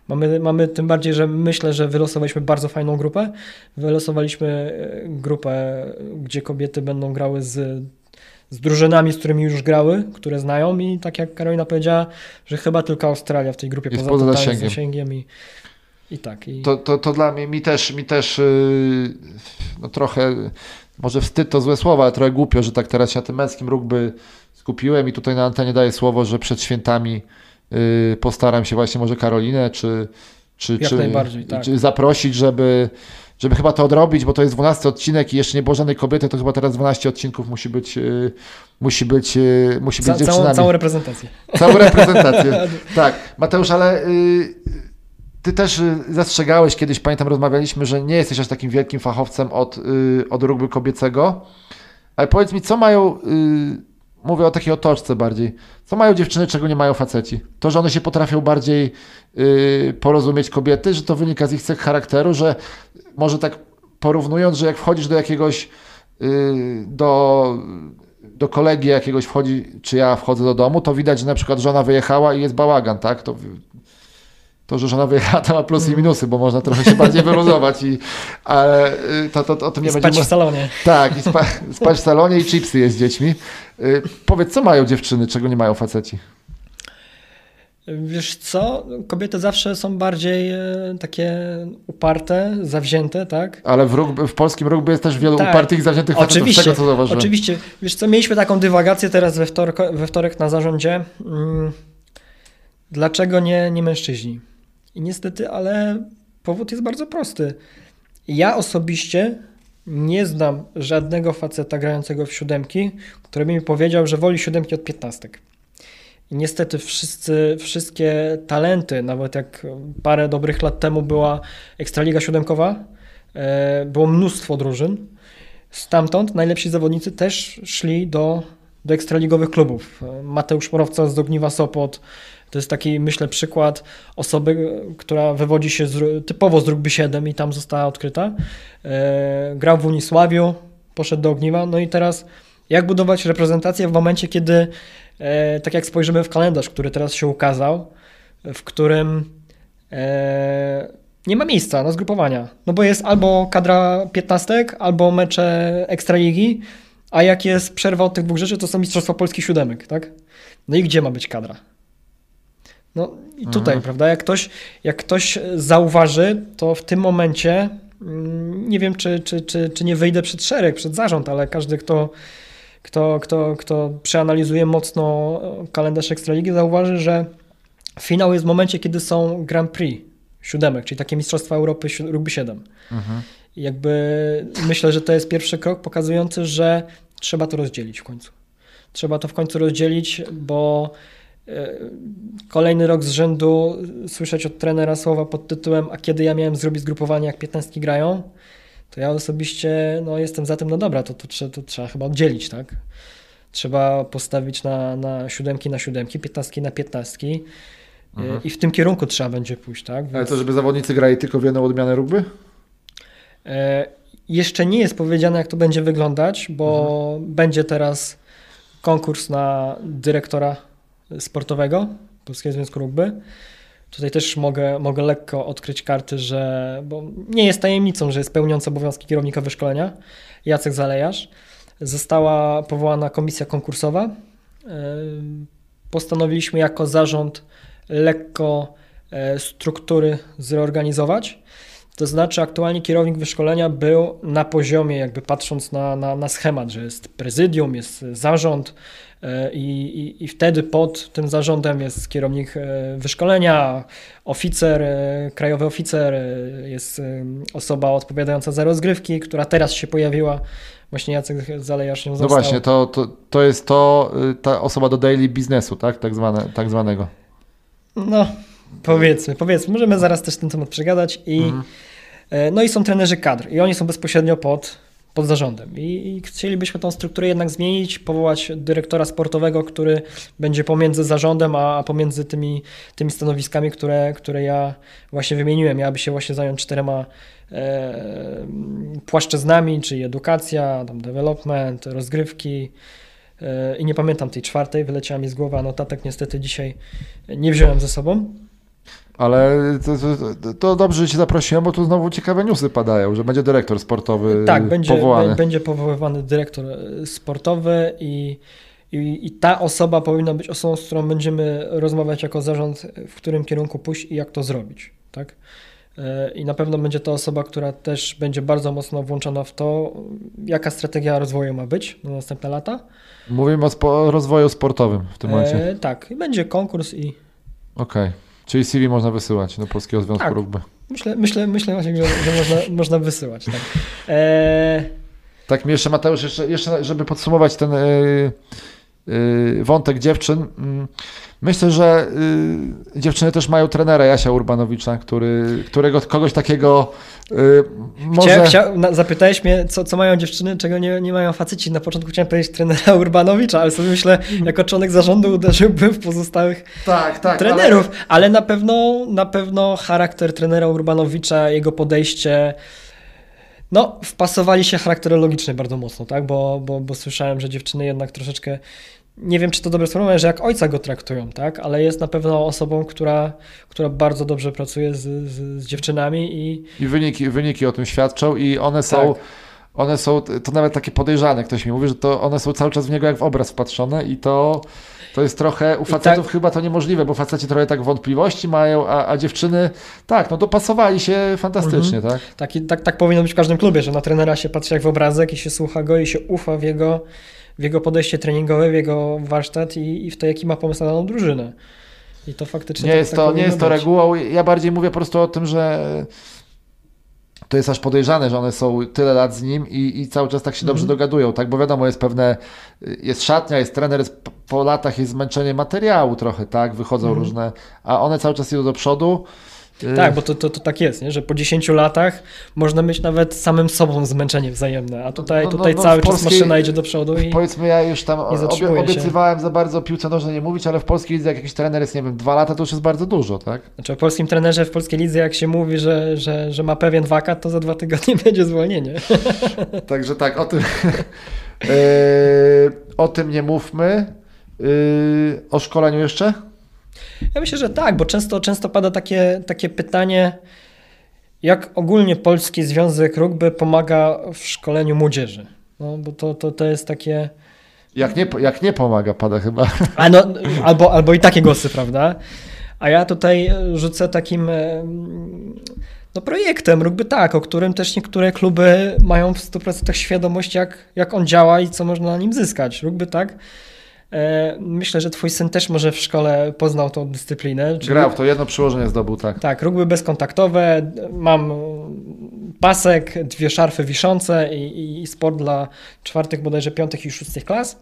Mamy, mamy tym bardziej, że myślę, że wylosowaliśmy bardzo fajną grupę. Wylosowaliśmy e, grupę, gdzie kobiety będą grały z, z drużynami, z którymi już grały, które znają i tak jak Karolina powiedziała, że chyba tylko Australia w tej grupie Jest poza, poza zasięgiem. zasięgiem i, i tak. I... to, to, to dla mnie, mi też, mi też yy, no trochę, może wstyd to złe słowa, ale trochę głupio, że tak teraz się na tym męskim rugby skupiłem i tutaj na antenie daję słowo, że przed świętami postaram się właśnie może Karolinę, czy, czy, czy, tak. czy zaprosić, żeby, żeby chyba to odrobić, bo to jest 12 odcinek i jeszcze nie było żadnej kobiety, to chyba teraz 12 odcinków musi być, yy, musi być, yy, musi być Ca- całą, dziewczynami. całą reprezentację. Całą reprezentację. tak. Mateusz, ale y, ty też y, zastrzegałeś kiedyś, pamiętam, rozmawialiśmy, że nie jesteś aż takim wielkim fachowcem od, y, od rugby kobiecego. Ale powiedz mi, co mają, y, mówię o takiej otoczce bardziej, co mają dziewczyny, czego nie mają faceci? To, że one się potrafią bardziej y, porozumieć kobiety, że to wynika z ich cech charakteru, że może tak porównując, że jak wchodzisz do jakiegoś, y, do, do kolegi jakiegoś wchodzi, czy ja wchodzę do domu, to widać, że na przykład żona wyjechała i jest bałagan, tak? To, to wyjechała, to ma plusy i minusy, bo można trochę się bardziej wyluzować, i, ale y, to, to, to o tym nie I spać będziemy... w salonie. Tak, i spa, spać w salonie i chipsy jest z dziećmi. Y, powiedz, co mają dziewczyny, czego nie mają faceci? Wiesz co, kobiety zawsze są bardziej e, takie uparte, zawzięte, tak? Ale w, rugby, w polskim rugby jest też wielu Tak. upartych i zawziętych facetów, z Oczywiście, tego co zauważyłem. oczywiście. Wiesz co, mieliśmy taką dywagację teraz we wtorek, we wtorek na zarządzie. Mm, Dlaczego nie, nie mężczyźni? I niestety, ale powód jest bardzo prosty. Ja osobiście nie znam żadnego faceta grającego w siódemki, który by mi powiedział, że woli siódemki od piętnastek. I niestety wszyscy, wszystkie talenty, nawet jak parę dobrych lat temu była Ekstraliga Siódemkowa, e, było mnóstwo drużyn. Stamtąd najlepsi zawodnicy też szli do, do ekstraligowych klubów. Mateusz Morowca z Ogniwa Sopot to jest taki, myślę, przykład osoby, która wywodzi się z, typowo z rugby 7 i tam została odkryta. E, grał w Unisławiu, poszedł do Ogniwa, no i teraz jak budować reprezentację w momencie, kiedy e, tak jak spojrzymy w kalendarz, który teraz się ukazał, w którym e, nie ma miejsca na zgrupowania. No bo jest albo kadra 15, albo mecze Ekstraligi, a jak jest przerwa od tych dwóch rzeczy, to są Mistrzostwa Polski siódemek, tak? No i gdzie ma być kadra? No i tutaj, Mhm. prawda, jak ktoś, jak ktoś zauważy, to w tym momencie mm, nie wiem, czy, czy, czy, czy nie wyjdę przed szereg, przed zarząd, ale każdy, kto, kto, kto, kto przeanalizuje mocno kalendarz Ekstraligi, zauważy, że finał jest w momencie, kiedy są Grand Prix siódemek, czyli takie Mistrzostwa Europy rugby 7. Mhm. Jakby myślę, że to jest pierwszy krok pokazujący, że trzeba to rozdzielić w końcu. Trzeba to w końcu rozdzielić, bo e, kolejny rok z rzędu słyszeć od trenera słowa pod tytułem a kiedy ja miałem zrobić zgrupowanie, jak 15 grają, to ja osobiście no, jestem za tym, no dobra, to, to, trzeba, to trzeba chyba oddzielić, tak? Trzeba postawić na, na siódemki na siódemki, piętnastki na piętnastki e, Mhm. i w tym kierunku trzeba będzie pójść, tak? Ale Więc- to, żeby zawodnicy grali tylko w jedną odmianę rugby? E, Jeszcze nie jest powiedziane, jak to będzie wyglądać, bo będzie teraz konkurs na dyrektora sportowego Polskiego Związku Rugby. Tutaj też mogę, mogę lekko odkryć karty, że bo nie jest tajemnicą, że jest pełniący obowiązki kierownika wyszkolenia Jacek Zalejarz. Została powołana komisja konkursowa. E, Postanowiliśmy jako zarząd lekko e, struktury zreorganizować. To znaczy, aktualnie kierownik wyszkolenia był na poziomie, jakby patrząc na, na, na schemat, że jest prezydium, jest zarząd e, i, i, i wtedy pod tym zarządem jest kierownik e, wyszkolenia, oficer, e, krajowy oficer, jest osoba odpowiadająca za rozgrywki, która teraz się pojawiła. Właśnie Jacek Zalejarz nią No został. właśnie, to, to, to jest to, y, ta osoba do daily biznesu, tak? Tak, zwane, tak zwanego. No, powiedzmy, powiedzmy. Możemy zaraz też ten temat przegadać. I, Mhm. e, No i są trenerzy kadr i oni są bezpośrednio pod, pod zarządem. I, I chcielibyśmy tą strukturę jednak zmienić, powołać dyrektora sportowego, który będzie pomiędzy zarządem, a, pomiędzy tymi, tymi stanowiskami, które, które ja właśnie wymieniłem. Miałaby się właśnie zająć czterema e, płaszczyznami, czyli edukacja, tam development, rozgrywki. E, I nie pamiętam tej czwartej, wyleciała mi z głowy, a notatek niestety dzisiaj nie wziąłem ze sobą. Ale to, to, to, dobrze, że Cię zaprosiłem, bo tu znowu ciekawe newsy padają, że będzie dyrektor sportowy Tak, będzie, powołany. be- będzie powoływany dyrektor e, sportowy i, i, i ta osoba powinna być osobą, z którą będziemy rozmawiać jako zarząd, w którym kierunku pójść i jak to zrobić. Tak? E, I na pewno będzie to osoba, która też będzie bardzo mocno włączona w to, jaka strategia rozwoju ma być na następne lata. Mówimy o spo, rozwoju sportowym w tym momencie. E, tak, i będzie konkurs i Okej. Czyli CV można wysyłać do Polskiego Związku Tak. Rugby. Myślę, myślę, myślę właśnie, że, że można, można wysyłać. Tak. E, Tak jeszcze Mateusz, jeszcze, jeszcze żeby podsumować ten y, wątek dziewczyn. mm, Myślę, że y, dziewczyny też mają trenera Jasia Urbanowicza, który, którego kogoś takiego y, może... Chcia, chcia, na, zapytałeś mnie, co, co mają dziewczyny, czego nie, nie mają faceci. Na początku chciałem powiedzieć trenera Urbanowicza, ale sobie myślę, jako członek zarządu uderzyłbym w pozostałych tak, tak, trenerów, ale... na pewno na pewno charakter trenera Urbanowicza, jego podejście no, wpasowali się charakterologicznie bardzo mocno, tak? Bo, bo, bo słyszałem, że dziewczyny jednak troszeczkę nie wiem, czy to dobre słowo, że jak ojca go traktują, tak? Ale jest na pewno osobą, która, która bardzo dobrze pracuje z, z, z dziewczynami i I wyniki, wyniki o tym świadczą i one są, Tak. one są, to nawet takie podejrzane, ktoś mi mówi, że to one są cały czas w niego jak w obraz wpatrzone i to, to jest trochę, u facetów chyba to niemożliwe, bo faceci trochę tak wątpliwości mają, a, a dziewczyny, tak, no dopasowali się fantastycznie, tak? tak, tak, tak powinno być w każdym klubie, że na trenera się patrzy jak w obrazek i się słucha go i się ufa w jego, w jego podejście treningowe, w jego warsztat i, i w to, jaki ma pomysł na daną drużynę. I to faktycznie Nie tak, jest tak to, nie powinno jest to regułą, ja bardziej mówię po prostu o tym, że to jest aż podejrzane, że one są tyle lat z nim i, i cały czas tak się dobrze Mhm. dogadują, tak? Bo wiadomo, jest pewne, jest szatnia, jest trener, jest, po latach jest zmęczenie materiału trochę, tak? Wychodzą Mhm. różne, a one cały czas idą do przodu. Y, Tak, bo to, to, to tak jest, nie? że po 10 latach można mieć nawet samym sobą zmęczenie wzajemne, a tutaj, No, no, tutaj no, cały czas polskiej- maszyna idzie do przodu i Powiedzmy, ja już tam obie, zatrzymuje się. obiecywałem za bardzo o piłce nożnej nie mówić, ale w polskiej lidze jak jakiś trener jest, nie wiem, dwa lata, to już jest bardzo dużo, tak? znaczy o polskim trenerze w polskiej lidze jak się mówi, że, że, że ma pewien wakat, to za dwa tygodnie będzie zwolnienie. Także tak, o tym, yy, o tym nie mówmy. Yy, o szkoleniu jeszcze? Ja myślę, że tak, bo często, często pada takie, takie pytanie, jak ogólnie Polski Związek Rugby pomaga w szkoleniu młodzieży. No, bo to, to, to jest takie... Jak nie, jak nie pomaga, pada chyba. A no, albo, albo i takie głosy, prawda? A ja tutaj rzucę takim no, projektem rugby tak, o którym też niektóre kluby mają w 100% świadomość, jak, jak on działa i co można na nim zyskać. Rugby tak. E, Myślę, że twój syn też może w szkole poznał tą dyscyplinę. czyli- Grał, to jedno przyłożenie zdobył, tak. tak, rugby bezkontaktowe. Mam pasek, dwie szarfy wiszące i, i sport dla czwartych, bodajże piątych i szóstych klas.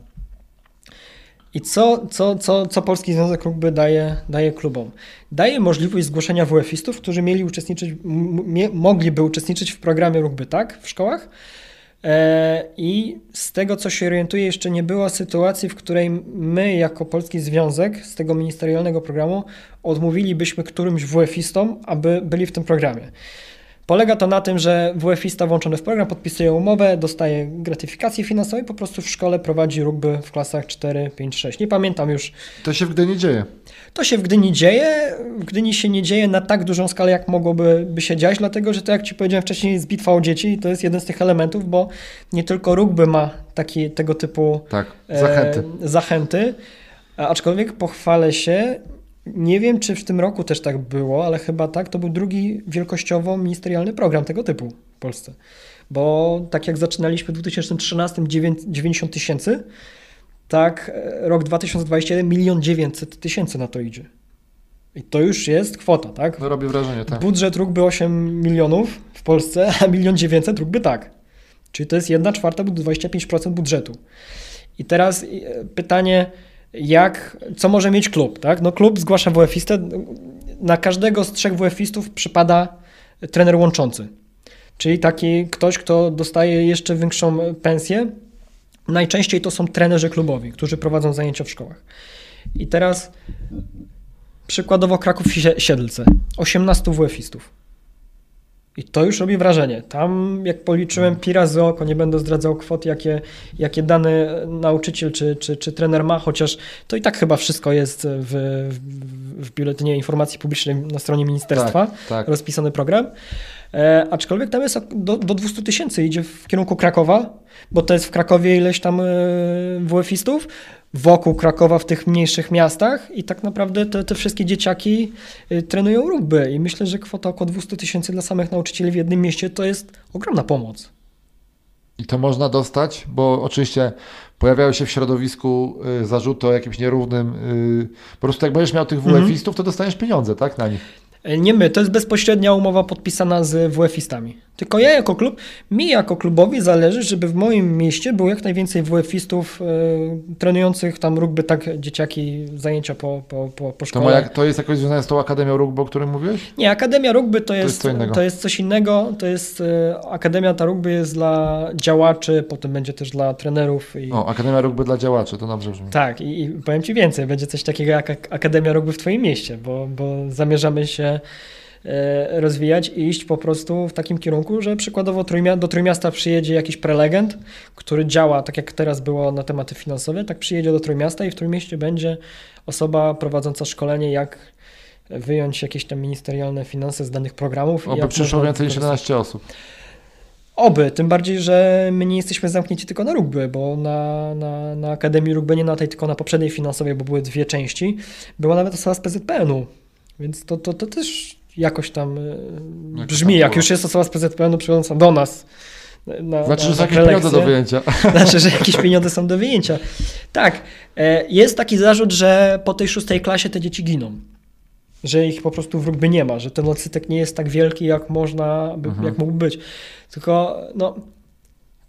I co, co, co, co Polski Związek Rugby daje, daje klubom? Daje możliwość zgłoszenia WF-istów, którzy mieli uczestniczyć, m- mogliby uczestniczyć w programie Rugby Tak w szkołach. E, I z tego, co się orientuję, jeszcze nie było sytuacji, w której my, jako Polski Związek, z tego ministerialnego programu, odmówilibyśmy którymś WF-istom, aby byli w tym programie. Polega to na tym, że WF-ista włączony w program podpisuje umowę, dostaje gratyfikację finansową i po prostu w szkole prowadzi rugby w klasach 4, 5, 6. Nie pamiętam już. To się w Gdyni dzieje. To się w Gdyni dzieje. W Gdyni się nie dzieje na tak dużą skalę, jak mogłoby by się dziać, dlatego że to, jak Ci powiedziałem wcześniej, jest bitwa o dzieci i to jest jeden z tych elementów, bo nie tylko rugby ma taki, tego typu Tak, zachęty. E, zachęty. A Aczkolwiek pochwalę się, nie wiem czy w tym roku też tak było, ale chyba tak, to był drugi wielkościowo ministerialny program tego typu w Polsce. Bo tak jak zaczynaliśmy w 2013 dziewię- 90 tysięcy, tak e, rok 2021 milion 900 tysięcy na to idzie. I to już jest kwota, tak? No robi wrażenie, tak. Budżet rugby 8 milionów w Polsce, a milion 900 rugby tak. Czyli to jest 1 czwarta, 25% budżetu. I teraz e, pytanie, jak, co może mieć klub, tak? No klub zgłasza WF-istę, na każdego z trzech WF-istów przypada trener łączący. Czyli taki ktoś, kto dostaje jeszcze większą pensję. Najczęściej to są trenerzy klubowi, którzy prowadzą zajęcia w szkołach. I teraz przykładowo Kraków Sie- Siedlce. 18 WF-istów. I to już robi wrażenie. Tam, jak policzyłem pi razy oko, nie będę zdradzał kwot, jakie, jakie dane nauczyciel czy, czy, czy trener ma, chociaż to i tak chyba wszystko jest w, w, w biuletynie informacji publicznej na stronie ministerstwa Tak, tak. rozpisany program. E, aczkolwiek tam jest do, do 200 tysięcy, idzie w kierunku Krakowa, bo to jest w Krakowie ileś tam e, WF-istów, wokół Krakowa w tych mniejszych miastach i tak naprawdę te, te wszystkie dzieciaki e, trenują rugby i myślę, że kwota około 200 tysięcy dla samych nauczycieli w jednym mieście to jest ogromna pomoc. I to można dostać, bo oczywiście pojawiają się w środowisku y, zarzuty o jakimś nierównym. y, Po prostu jak będziesz miał tych Mhm. WF-istów, to dostaniesz pieniądze, tak? Na nich. E, Nie my, to jest bezpośrednia umowa podpisana z WF-istami. Tylko ja jako klub, mi jako klubowi zależy, żeby w moim mieście było jak najwięcej WF-istów e, trenujących tam rugby, tak dzieciaki, zajęcia po, po, po, po To, szkole. ma jak, to jest jakoś związane z tą Akademią Rugby, o którym mówiłeś? Nie, Akademia Rugby to jest, jest co innego. to jest coś innego. To jest, e, Akademia ta rugby jest dla działaczy, potem będzie też dla trenerów. I, O, Akademia Rugby dla działaczy, to dobrze brzmi. Tak, i, i powiem Ci więcej, będzie coś takiego jak Ak- Akademia Rugby w Twoim mieście, bo, bo zamierzamy się e, rozwijać i iść po prostu w takim kierunku, że przykładowo do Trójmiasta przyjedzie jakiś prelegent, który działa tak jak teraz było na tematy finansowe, tak przyjedzie do Trójmiasta i w Trójmieście będzie osoba prowadząca szkolenie, jak wyjąć jakieś tam ministerialne finanse z danych programów. Oby przyszło więcej niż wykorzystać. 11 osób. Oby, tym bardziej, że my nie jesteśmy zamknięci tylko na rugby, bo na, na, na Akademii Rugby, nie na tej, tylko na poprzedniej finansowej, bo były dwie części, była nawet osoba z PZPN-u, więc to, to, to też jakoś tam e, Jak brzmi, tam jak już jest osoba z PZPN-u przychodząca do nas. Na, Znaczy, na, że są jakieś pieniądze do wyjęcia. Znaczy, że jakieś pieniądze są do wyjęcia. Tak, e, jest taki zarzut, że po tej szóstej klasie te dzieci giną. Że ich po prostu w rugby nie ma, że ten odsetek nie jest tak wielki, jak można, by, Mhm. jak mógł być. Tylko, no,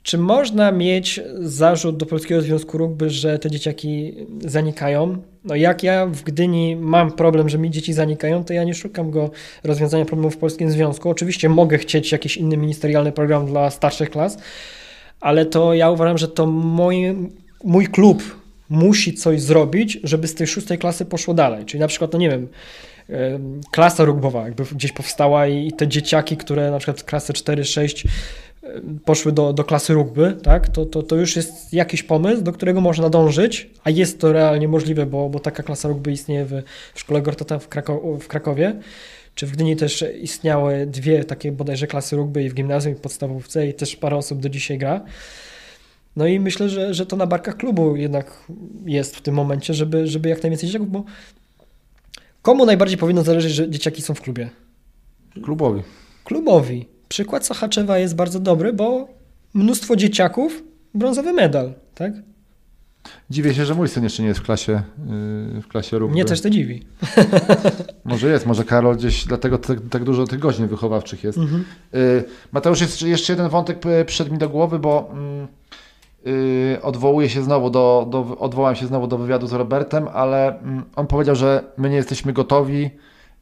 czy można mieć zarzut do Polskiego Związku Rugby, że te dzieciaki zanikają? No jak ja w Gdyni mam problem, że mi dzieci zanikają, to ja nie szukam go rozwiązania problemu w Polskim Związku. Oczywiście mogę chcieć jakiś inny ministerialny program dla starszych klas, ale to ja uważam, że to mój, mój klub musi coś zrobić, żeby z tej szóstej klasy poszło dalej. Czyli na przykład, no nie wiem, em, klasa rugbowa jakby gdzieś powstała i te dzieciaki, które na przykład klasy 4-6 em, poszły do, do klasy rugby, tak, to, to, to już jest jakiś pomysł, do którego można dążyć, a jest to realnie możliwe, bo, bo taka klasa rugby istnieje w, w szkole Gortata w, Krako- w Krakowie. Czy w Gdyni też istniały dwie takie bodajże klasy rugby i w gimnazjum i podstawówce i też parę osób do dzisiaj gra. No i myślę, że, że to na barkach klubu jednak jest w tym momencie, żeby, żeby jak najwięcej dzieciaków, bo komu najbardziej powinno zależeć, że dzieciaki są w klubie? Klubowi. Klubowi. Przykład Sochaczewa jest bardzo dobry, bo mnóstwo dzieciaków, brązowy medal, tak? Dziwię się, że mój syn jeszcze nie jest w klasie, yy, w klasie rugby. Mnie też to dziwi. Może jest, może Karol gdzieś, dlatego tak, tak dużo tych godzin wychowawczych jest. Mhm. Y, Mateusz, jest jeszcze jeden wątek przyszedł mi do głowy, bo mm, y, odwołuję się znowu do, do, odwołam się znowu do wywiadu z Robertem, ale mm, on powiedział, że my nie jesteśmy gotowi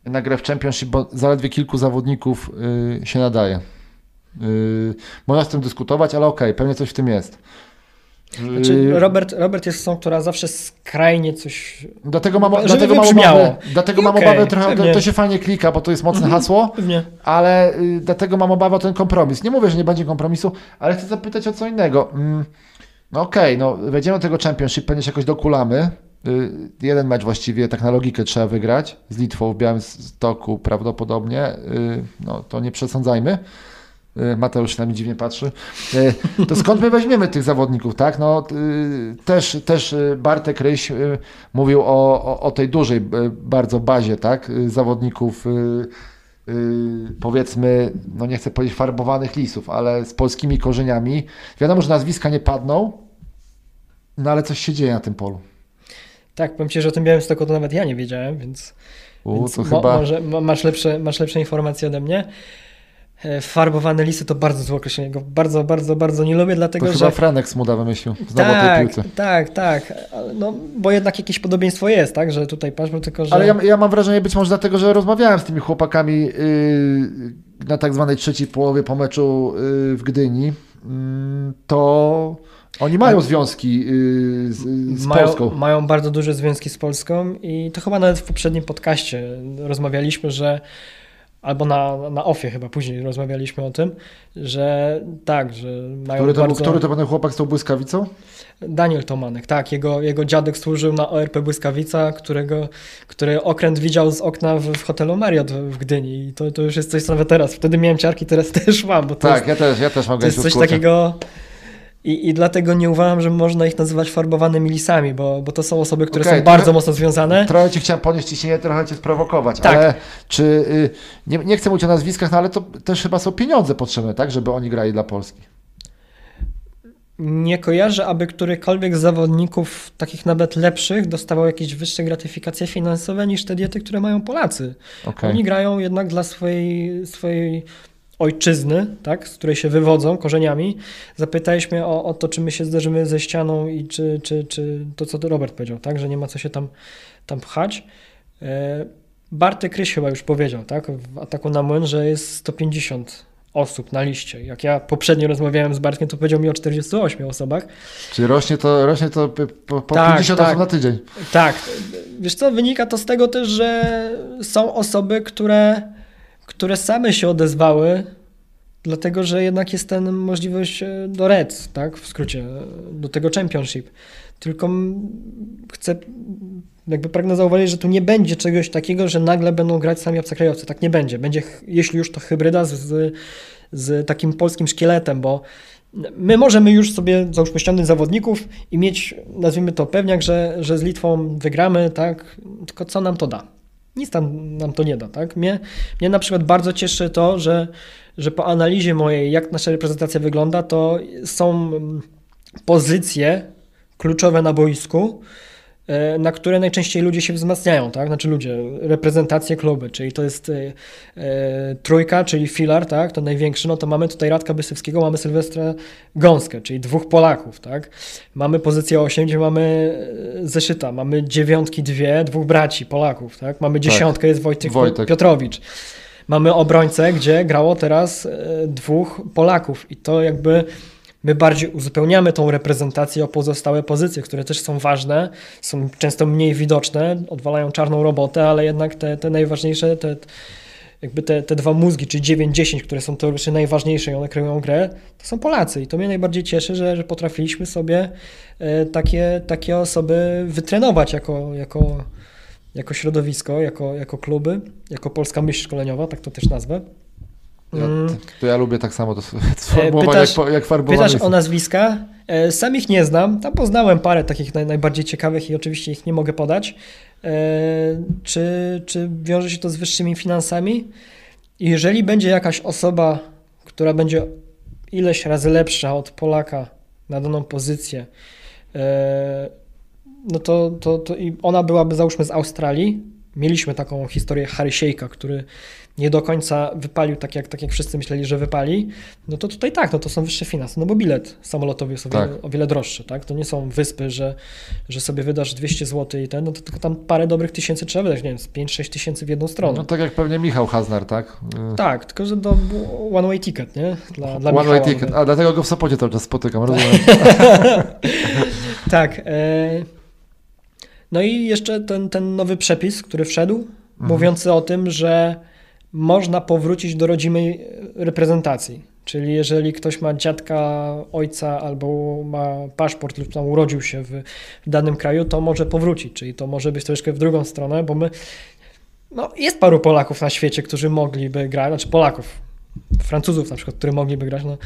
na grę w Championship, bo zaledwie kilku zawodników y, się nadaje. Y, można z tym dyskutować, ale okej, pewnie coś w tym jest. Znaczy, Y, Robert, Robert jest osobą, która zawsze skrajnie coś... Dlatego mam, żeby dlatego mam obawę, dlatego I mam okej, obawę trochę, to, to się fajnie klika, bo to jest mocne Mhm. hasło, Pewnie. ale y, dlatego mam obawę o ten kompromis. Nie mówię, że nie będzie kompromisu, ale chcę zapytać o co innego. Mm, no okej, no wejdziemy do tego Championship, pewnie się jakoś dokulamy. Y, jeden mecz właściwie, tak na logikę trzeba wygrać z Litwą w Białymstoku prawdopodobnie. Y, no to nie przesądzajmy. Y, Mateusz na mnie dziwnie patrzy. To skąd my weźmiemy tych zawodników, tak? No, też, też Bartek Ryś mówił o, o, o tej dużej bardzo bazie, tak? Zawodników powiedzmy, no nie chcę powiedzieć farbowanych lisów, ale z polskimi korzeniami. Wiadomo, że nazwiska nie padną, no ale coś się dzieje na tym polu. Tak, powiem Ci, że o tym Białymstoku to nawet ja nie wiedziałem, więc... U, Więc to mo- chyba... Może ma- masz lepsze, masz lepsze informacje ode mnie. E, Farbowane lisy to bardzo złe określenie. Go bardzo, bardzo, bardzo nie lubię, To dlatego chyba że. Franek Smuda wymyślił. Znowu Tak, piłce. tak, tak. No, bo jednak jakieś podobieństwo jest, tak? Że tutaj bo tylko że. Ale ja, ja mam wrażenie, być może dlatego, że rozmawiałem z tymi chłopakami yy, na tak zwanej trzeciej połowie po meczu yy, w Gdyni, yy, to oni mają Tak. związki yy, z, z mają, Polską. mają bardzo duże związki z Polską i to chyba nawet w poprzednim podcaście rozmawialiśmy, że albo na, na ofie chyba później rozmawialiśmy o tym, że tak, że mają Który to, bardzo... który to ten chłopak z tą błyskawicą? Daniel Tomanek, tak. Jego, jego dziadek służył na ORP Błyskawica, którego, który okręt widział z okna w, w hotelu Marriott w Gdyni. I to, to już jest coś, co nawet teraz. Wtedy miałem ciarki, teraz też mam, bo to Tak, jest, ja też, ja też mam to jest coś takiego... I, I dlatego nie uważam, że można ich nazywać farbowanymi lisami, bo, bo to są osoby, które Okej, są bardzo mocno związane. Trochę ci chciałem podnieść ciśnienie, trochę cię sprowokować, Tak. ale czy, y, nie, nie chcę mówić o nazwiskach, no ale to też chyba są pieniądze potrzebne, tak, żeby oni grali dla Polski. nie kojarzę, aby którykolwiek z zawodników, takich nawet lepszych, dostawał jakieś wyższe gratyfikacje finansowe niż te diety, które mają Polacy. Okay. Oni grają jednak dla swojej, swojej ojczyzny, tak, z której się wywodzą korzeniami. Zapytałeś mnie o, o to, czy my się zderzymy ze ścianą i czy, czy, czy to, co Robert powiedział, tak, że nie ma co się tam, tam pchać. E, Bartek Kryś chyba już powiedział, tak, w ataku na młyn, że jest 150 osób na liście. Jak ja poprzednio rozmawiałem z Bartkiem, to powiedział mi o 48 osobach. Czyli rośnie to, rośnie to po, po tak, 50 tak. osób na tydzień. Tak. Wiesz co, wynika to z tego też, że są osoby, które, które same się odezwały, dlatego że jednak jest ten możliwość e, do Reds, tak, w skrócie, do tego Championship. Tylko chcę jakby pragnę zauważyć, że tu nie będzie czegoś takiego, że nagle będą grać sami obcokrajowcy. Tak nie będzie. Będzie, jeśli już to hybryda z, z takim polskim szkieletem, bo my możemy już sobie, załóżmy, ściągnąć zawodników i mieć, nazwijmy to pewniak, że, że z Litwą wygramy, tak? Tylko co nam to da? Nic tam nam to nie da, tak? Mnie, mnie na przykład bardzo cieszy to, że, że po analizie mojej, jak nasza reprezentacja wygląda, to są pozycje kluczowe na boisku, na które najczęściej ludzie się wzmacniają, tak? Znaczy ludzie, reprezentacje kluby, czyli to jest e, e, trójka, czyli filar, tak? To największy, no to mamy tutaj Radka Bysewskiego, mamy Sylwestra Gąskę, czyli dwóch Polaków, tak? Mamy pozycję 8, gdzie mamy e, Zeszyta, mamy dziewiątki dwie, dwóch braci Polaków, tak? Mamy tak. dziesiątkę, tak. jest Wojtek, Wojtek Piotrowicz. Mamy obrońcę, gdzie grało teraz dwóch Polaków i to jakby My bardziej uzupełniamy tą reprezentację o pozostałe pozycje, które też są ważne, są często mniej widoczne, odwalają czarną robotę, ale jednak te, te najważniejsze, te, jakby te, te dwa mózgi, czyli 9-10, które są teoretycznie najważniejsze i one kreują grę, to są Polacy. I to mnie najbardziej cieszy, że, że potrafiliśmy sobie e, takie, takie osoby wytrenować jako, jako, jako środowisko, jako, jako kluby, jako polska myśl szkoleniowa, tak to też nazwę. Ja, mm. to ja lubię tak samo to sformułowanie pytasz, jak, jak farbowanie. Pytasz o nazwiska? E, sam ich nie znam. Tam poznałem parę takich naj, najbardziej ciekawych i oczywiście ich nie mogę podać. E, czy, czy wiąże się to z wyższymi finansami? Jeżeli będzie jakaś osoba, która będzie ileś razy lepsza od Polaka na daną pozycję, e, no to, to, to i ona byłaby załóżmy z Australii. Mieliśmy taką historię Harry który nie do końca wypalił tak jak, tak jak wszyscy myśleli, że wypali, no to tutaj tak, no to są wyższe finanse, no bo bilet samolotowy jest o wiele, tak. o wiele droższy, tak? To nie są wyspy, że, że sobie wydasz 200 zł i ten, no to tylko tam parę dobrych tysięcy trzeba wydać, nie wiem, 5-6 tysięcy w jedną stronę. No tak jak pewnie Michał Haznar, tak? Tak, tylko że to one way ticket, nie? Dla, dla one way ticket, a dlatego go w Sopocie cały czas spotykam, rozumiem. tak. E... No i jeszcze ten, ten nowy przepis, który wszedł, mhm. mówiący o tym, że można powrócić do rodzimej reprezentacji. Czyli jeżeli ktoś ma dziadka, ojca albo ma paszport lub tam urodził się w, w danym kraju, to może powrócić. Czyli to może być troszkę w drugą stronę, bo my no, jest paru Polaków na świecie, którzy mogliby grać, znaczy Polaków, Francuzów na przykład, którzy mogliby grać. No,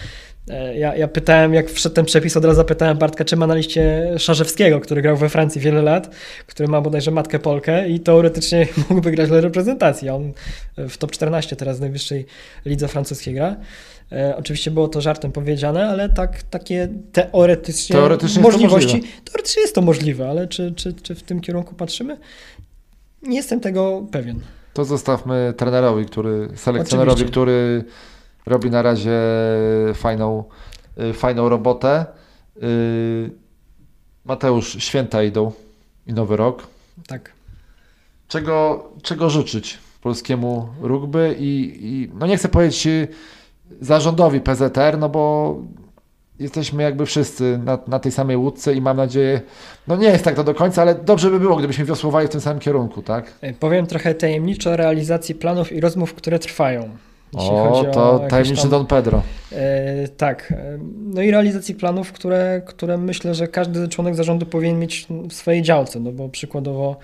ja, ja pytałem, jak wszedł ten przepis, od razu zapytałem Bartka, czy ma na liście Szarzewskiego, który grał we Francji wiele lat, który ma bodajże matkę Polkę i teoretycznie mógłby grać dla reprezentacji. On w top 14 teraz w najwyższej lidze francuskiej gra. E, oczywiście było to żartem powiedziane, ale tak, takie teoretycznie, teoretycznie możliwości. Jest teoretycznie jest to możliwe, ale czy, czy, czy w tym kierunku patrzymy? Nie jestem tego pewien. To zostawmy trenerowi, który, selekcjonerowi, Oczywiście. który robi na razie fajną, y, fajną robotę. Y, Mateusz, święta idą i nowy rok. Tak. Czego, czego życzyć polskiemu rugby i, i no nie chcę powiedzieć y, zarządowi PZR, no bo jesteśmy jakby wszyscy na, na tej samej łódce i mam nadzieję, no nie jest tak to do końca, ale dobrze by było, gdybyśmy wiosłowali w tym samym kierunku, tak? Powiem trochę tajemniczo o realizacji planów i rozmów, które trwają. O, to tajemniczy tam, Don Pedro. E, tak. No i realizacji planów, które, które myślę, że każdy członek zarządu powinien mieć w swojej działce, no bo przykładowo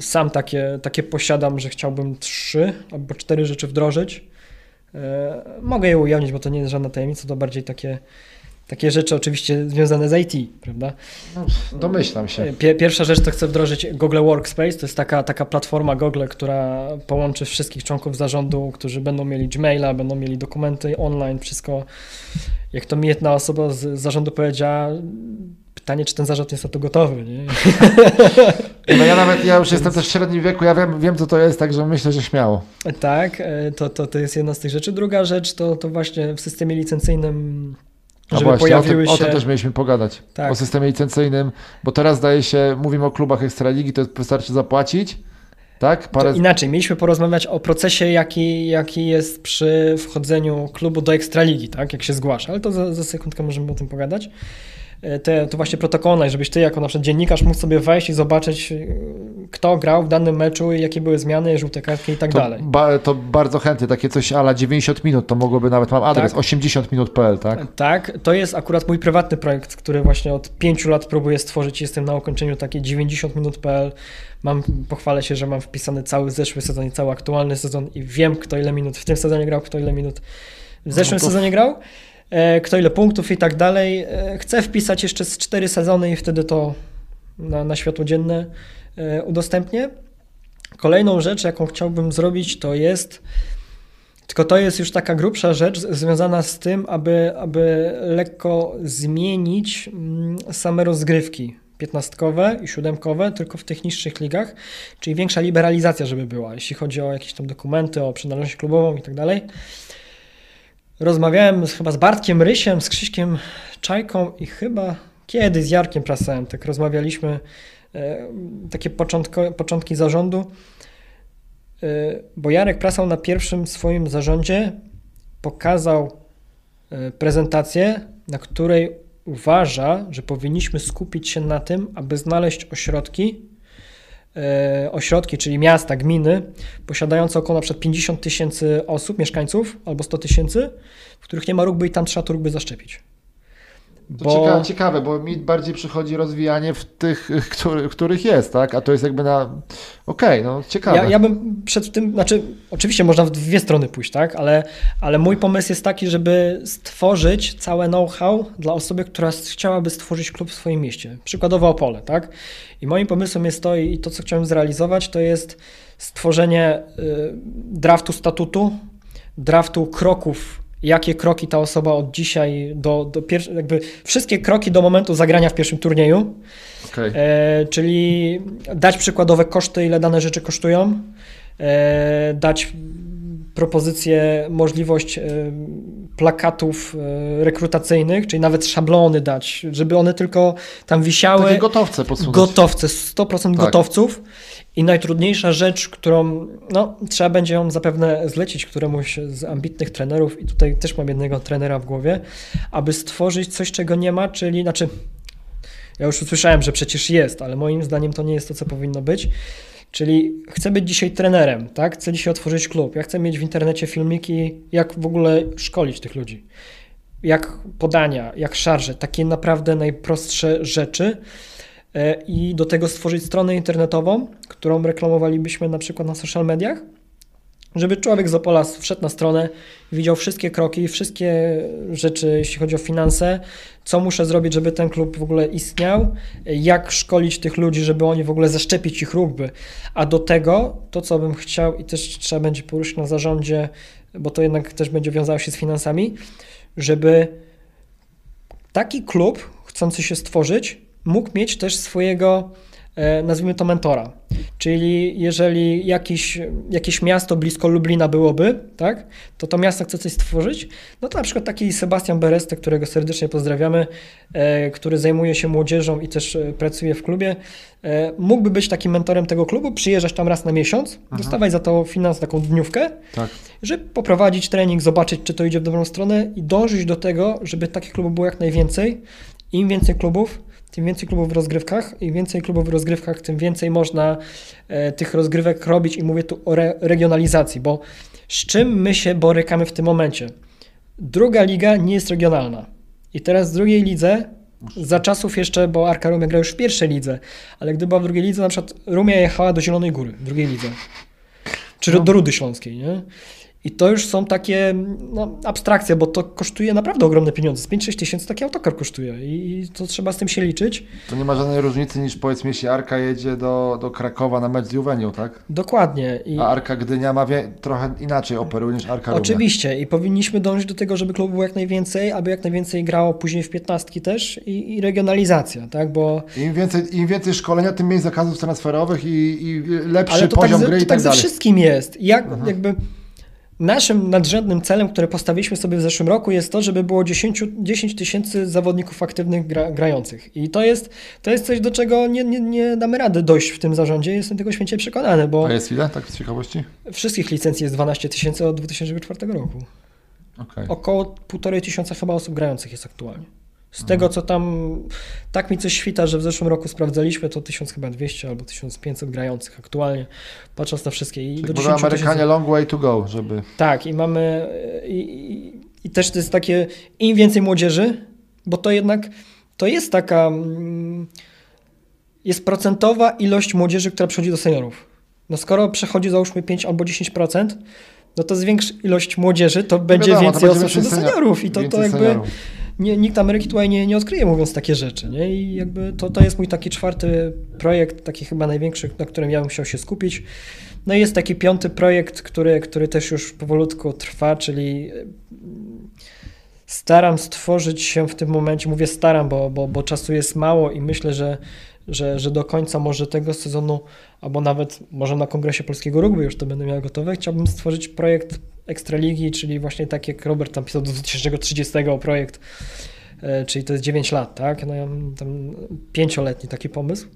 sam takie, takie posiadam, że chciałbym trzy albo cztery rzeczy wdrożyć. E, mogę je ujawnić, bo to nie jest żadna tajemnica, to bardziej takie takie rzeczy oczywiście związane z IT, prawda? No, domyślam się. Pierwsza rzecz to chcę wdrożyć Google Workspace, to jest taka, taka platforma Google, która połączy wszystkich członków zarządu, którzy będą mieli Gmaila, będą mieli dokumenty online, wszystko jak to mi jedna osoba z zarządu powiedziała, pytanie, czy ten zarząd jest na to gotowy, nie? No ja nawet, ja już jestem też w średnim wieku, ja wiem, wiem co to jest, także myślę, że śmiało. Tak, e, to, to, to jest jedna z tych rzeczy. Druga rzecz to, to właśnie w systemie licencyjnym Żeby właśnie, o tym, pojawiły o się... tym też mieliśmy pogadać. Tak. O systemie licencyjnym, bo teraz zdaje się, mówimy o klubach Ekstraligi, to wystarczy zapłacić, tak? To inaczej, mieliśmy porozmawiać o procesie, jaki, jaki jest przy wchodzeniu klubu do Ekstraligi, tak? Jak się zgłasza, ale to za, za sekundkę możemy o tym pogadać. E, Te, to właśnie protokoły, żebyś ty jako na przykład dziennikarz mógł sobie wejść i zobaczyć, e, kto grał w danym meczu, i jakie były zmiany, żółte kartki i tak to, dalej. ba, to bardzo chętnie, takie coś ala 90 minut, to mogłoby nawet, mam adres, Tak. 80minut.pl, tak? Tak, to jest akurat mój prywatny projekt, który właśnie od pięciu lat próbuję stworzyć. Jestem na ukończeniu takie 90minut.pl. Mam, pochwalę się, że mam wpisany cały zeszły sezon i cały aktualny sezon i wiem, kto ile minut w tym sezonie grał, kto ile minut w zeszłym No to- sezonie grał, kto ile punktów i tak dalej. E, chcę wpisać jeszcze z cztery sezony i wtedy to na, na światło dzienne e, udostępnię. Kolejną rzecz, jaką chciałbym zrobić, to jest tylko to jest już taka grubsza rzecz związana z tym, aby, aby lekko zmienić mm, same rozgrywki piętnastkowe i siódemkowe, tylko w tych niższych ligach, czyli większa liberalizacja, żeby była, jeśli chodzi o jakieś tam dokumenty, o przynależność klubową i tak dalej. Rozmawiałem z, chyba z Bartkiem Rysiem, z Krzyśkiem Czajką i chyba kiedyś z Jarkiem Prasem, tak rozmawialiśmy, e, takie początko, początki zarządu, e, bo Jarek Prasał na pierwszym swoim zarządzie pokazał e, prezentację, na której uważa, że powinniśmy skupić się na tym, aby znaleźć ośrodki, ośrodki, czyli miasta, gminy, posiadające około na przykład 50 tysięcy osób, mieszkańców, albo 100 tysięcy, w których nie ma rugby i tam trzeba to rugby zaszczepić. To ciekawe, ciekawe, bo mi bardziej przychodzi rozwijanie w tych, który, których jest, tak? A to jest jakby na... Okej, no ciekawe. Ja, ja bym przed tym, znaczy, oczywiście można w dwie strony pójść, tak, ale, ale mój pomysł jest taki, żeby stworzyć całe know-how dla osoby, która chciałaby stworzyć klub w swoim mieście. Przykładowo Opole, tak? I moim pomysłem jest to i to, co chciałem zrealizować, to jest stworzenie y, draftu statutu, draftu kroków, jakie kroki ta osoba od dzisiaj do, do pierwszego, jakby wszystkie kroki do momentu zagrania w pierwszym turnieju, Okej. E, czyli dać przykładowe koszty, ile dane rzeczy kosztują, e, dać propozycję, możliwość e, plakatów e, rekrutacyjnych, czyli nawet szablony dać, żeby one tylko tam wisiały. Takie gotowce podsunąć. Gotowce, 100% Tak. gotowców. I najtrudniejsza rzecz, którą no, trzeba będzie ją zapewne zlecić któremuś z ambitnych trenerów, i tutaj też mam jednego trenera w głowie, aby stworzyć coś, czego nie ma, czyli znaczy. Ja już usłyszałem, że przecież jest, ale moim zdaniem to nie jest to, co powinno być. Czyli chcę być dzisiaj trenerem, tak? Chcę dzisiaj otworzyć klub. Ja chcę mieć w internecie filmiki, jak w ogóle szkolić tych ludzi. Jak podania, jak szarże, takie naprawdę najprostsze rzeczy. E, I do tego stworzyć stronę internetową, którą reklamowalibyśmy na przykład na social mediach, żeby człowiek z Opola wszedł na stronę, widział wszystkie kroki, wszystkie rzeczy, jeśli chodzi o finanse, co muszę zrobić, żeby ten klub w ogóle istniał, jak szkolić tych ludzi, żeby oni w ogóle zaszczepić ich rugby. A do tego, to co bym chciał i też trzeba będzie poruszyć na zarządzie, bo to jednak też będzie wiązało się z finansami, żeby taki klub chcący się stworzyć mógł mieć też swojego, e, nazwijmy to mentora. Czyli jeżeli jakiś, jakieś miasto blisko Lublina byłoby, tak, to to miasto chce coś stworzyć, no to na przykład taki Sebastian Bereste, którego serdecznie pozdrawiamy, e, który zajmuje się młodzieżą i też e, pracuje w klubie, mógłby być takim mentorem tego klubu, przyjeżdżać tam raz na miesiąc, dostawać za to finans, taką dniówkę, Tak. żeby poprowadzić trening, zobaczyć, czy to idzie w dobrą stronę i dążyć do tego, żeby takich klubów było jak najwięcej. Im więcej klubów, tym więcej klubów w rozgrywkach. Im więcej klubów w rozgrywkach, tym więcej można e, tych rozgrywek robić. I mówię tu o re regionalizacji, bo z czym my się borykamy w tym momencie? Druga liga nie jest regionalna. I teraz w drugiej lidze, za czasów jeszcze, bo Arka Rumia gra już w pierwszej lidze, ale gdy była w drugiej lidze, na przykład Rumia jechała do Zielonej Góry w drugiej lidze. Czy No. do Rudy Śląskiej, nie? I to już są takie no, abstrakcje, bo to kosztuje naprawdę ogromne pieniądze. Z 5-6 tysięcy taki autokar kosztuje i to trzeba z tym się liczyć. To nie ma żadnej różnicy niż powiedzmy, jeśli Arka jedzie do, do Krakowa na mecz z Juwenią, tak? Dokładnie. I... A Arka Gdynia ma wie... trochę inaczej operuje niż Arka Oczywiście Równe. i powinniśmy dążyć do tego, żeby klubów było jak najwięcej, aby jak najwięcej grało później w piętnastki też i, i regionalizacja, tak? Bo... Im więcej, Im więcej szkolenia, tym mniej zakazów transferowych i, i lepszy Ale to poziom tak, gry to i tak, tak dalej. ze wszystkim jest. Jak, jakby Naszym nadrzędnym celem, który postawiliśmy sobie w zeszłym roku, jest to, żeby było 10, 10 tysięcy zawodników aktywnych gra, grających. I to jest, to jest coś, do czego nie, nie, nie damy rady dojść w tym zarządzie. Jestem tego święcie przekonany, bo A jest ile, tak z ciekawości? wszystkich licencji jest 12 tysięcy od 2004 roku. Okay. Około półtorej tysiąca chyba osób grających jest aktualnie. Z tego, co tam, tak mi coś świta, że w zeszłym roku sprawdzaliśmy, to 1000 chyba 200 albo 1500 grających aktualnie, patrząc na wszystkie. I Czyli do może 10 Amerykanie tysięcy- long way to go, żeby... Tak, i mamy, i, i, i też to jest takie, im więcej młodzieży, bo to jednak, to jest taka, mm, jest procentowa ilość młodzieży, która przychodzi do seniorów. No skoro przechodzi załóżmy 5 albo 10%, no to zwiększ ilość młodzieży, to będzie wiadomo, to więcej będzie osób do więcej seniorów i to, to jakby seniorów. Nie, nikt Ameryki tutaj nie, nie odkryje mówiąc takie rzeczy, nie? I jakby to, to jest mój taki czwarty projekt, taki chyba największy, na którym ja bym chciał się skupić. No i jest taki piąty projekt, który, który też już powolutku trwa, czyli mm, staram stworzyć się w tym momencie, mówię staram, bo, bo, bo czasu jest mało i myślę, że, że, że do końca może tego sezonu, albo nawet może na Kongresie Polskiego Rugby już to będę miał gotowe, chciałbym stworzyć projekt Ekstraligi, czyli właśnie tak jak Robert tam pisał do 2030 projekt, e, czyli to jest 9 lat, tak? No ja mam tam pięcioletni taki pomysł,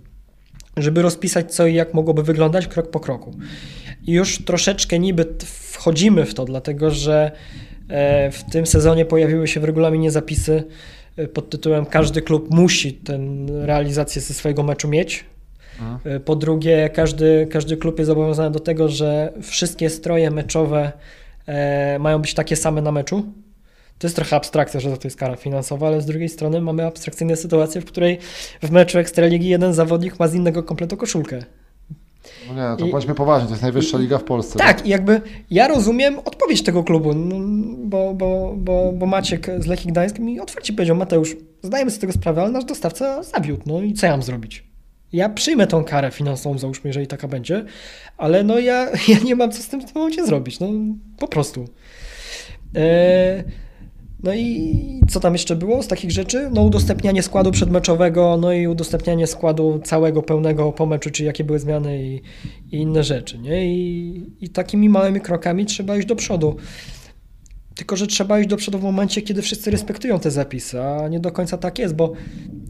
żeby rozpisać co i jak mogłoby wyglądać krok po kroku. I już troszeczkę niby wchodzimy w to, dlatego że e, w tym sezonie pojawiły się w regulaminie zapisy e, pod tytułem każdy klub musi tę realizację ze swojego meczu mieć. Mhm. Po drugie, każdy, każdy klub jest zobowiązany do tego, że wszystkie stroje meczowe e, mają być takie same na meczu. To jest trochę abstrakcja, że to jest kara finansowa, ale z drugiej strony mamy abstrakcyjne sytuacje, w której w meczu Ekstraligi jeden zawodnik ma z innego kompletu koszulkę. No nie, to I- bądźmy poważni, to jest najwyższa liga w Polsce. Tak, i jakby ja rozumiem odpowiedź tego klubu, no, bo, bo, bo, bo Maciek z Lechii Gdańsk mi otwarcie powiedział, Mateusz, zdajemy sobie tego sprawę, ale nasz dostawca zawiódł, no i co ja mam zrobić? Ja przyjmę tą karę finansową, załóżmy, jeżeli taka będzie, ale no ja, ja nie mam co z tym w tym momencie zrobić, no po prostu. E, no i co tam jeszcze było z takich rzeczy? No udostępnianie składu przedmeczowego, no i udostępnianie składu całego, pełnego po meczu, czy jakie były zmiany i, i inne rzeczy, nie? I, I takimi małymi krokami trzeba iść do przodu. Tylko, że trzeba iść do przodu w momencie, kiedy wszyscy respektują te zapisy, a nie do końca tak jest, bo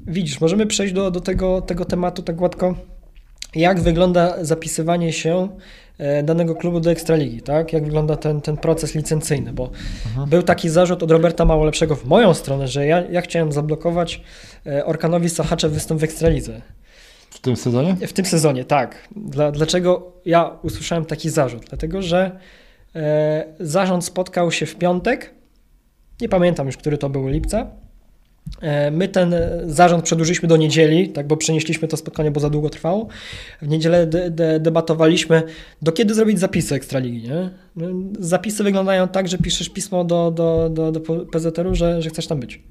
widzisz, możemy przejść do, do tego, tego tematu tak gładko, jak wygląda zapisywanie się e, danego klubu do Ekstraligi, tak? Jak wygląda ten, ten proces licencyjny, bo był taki zarzut od Roberta Małolepszego w moją stronę, że ja, ja chciałem zablokować e, Orkanowi Sochaczew występ w Ekstralidze. W tym sezonie? W tym sezonie, tak. Dla, dlaczego ja usłyszałem taki zarzut? Dlatego, że zarząd spotkał się w piątek, nie pamiętam już, który to był lipca. E, my ten e, zarząd przedłużyliśmy do niedzieli, tak, bo przenieśliśmy to spotkanie, bo za długo trwało. W niedzielę de, de, debatowaliśmy, do kiedy zrobić zapisy Ekstraligi. Nie? No, Zapisy wyglądają tak, że piszesz pismo do, do, do, do PZR-u, że, że chcesz tam być.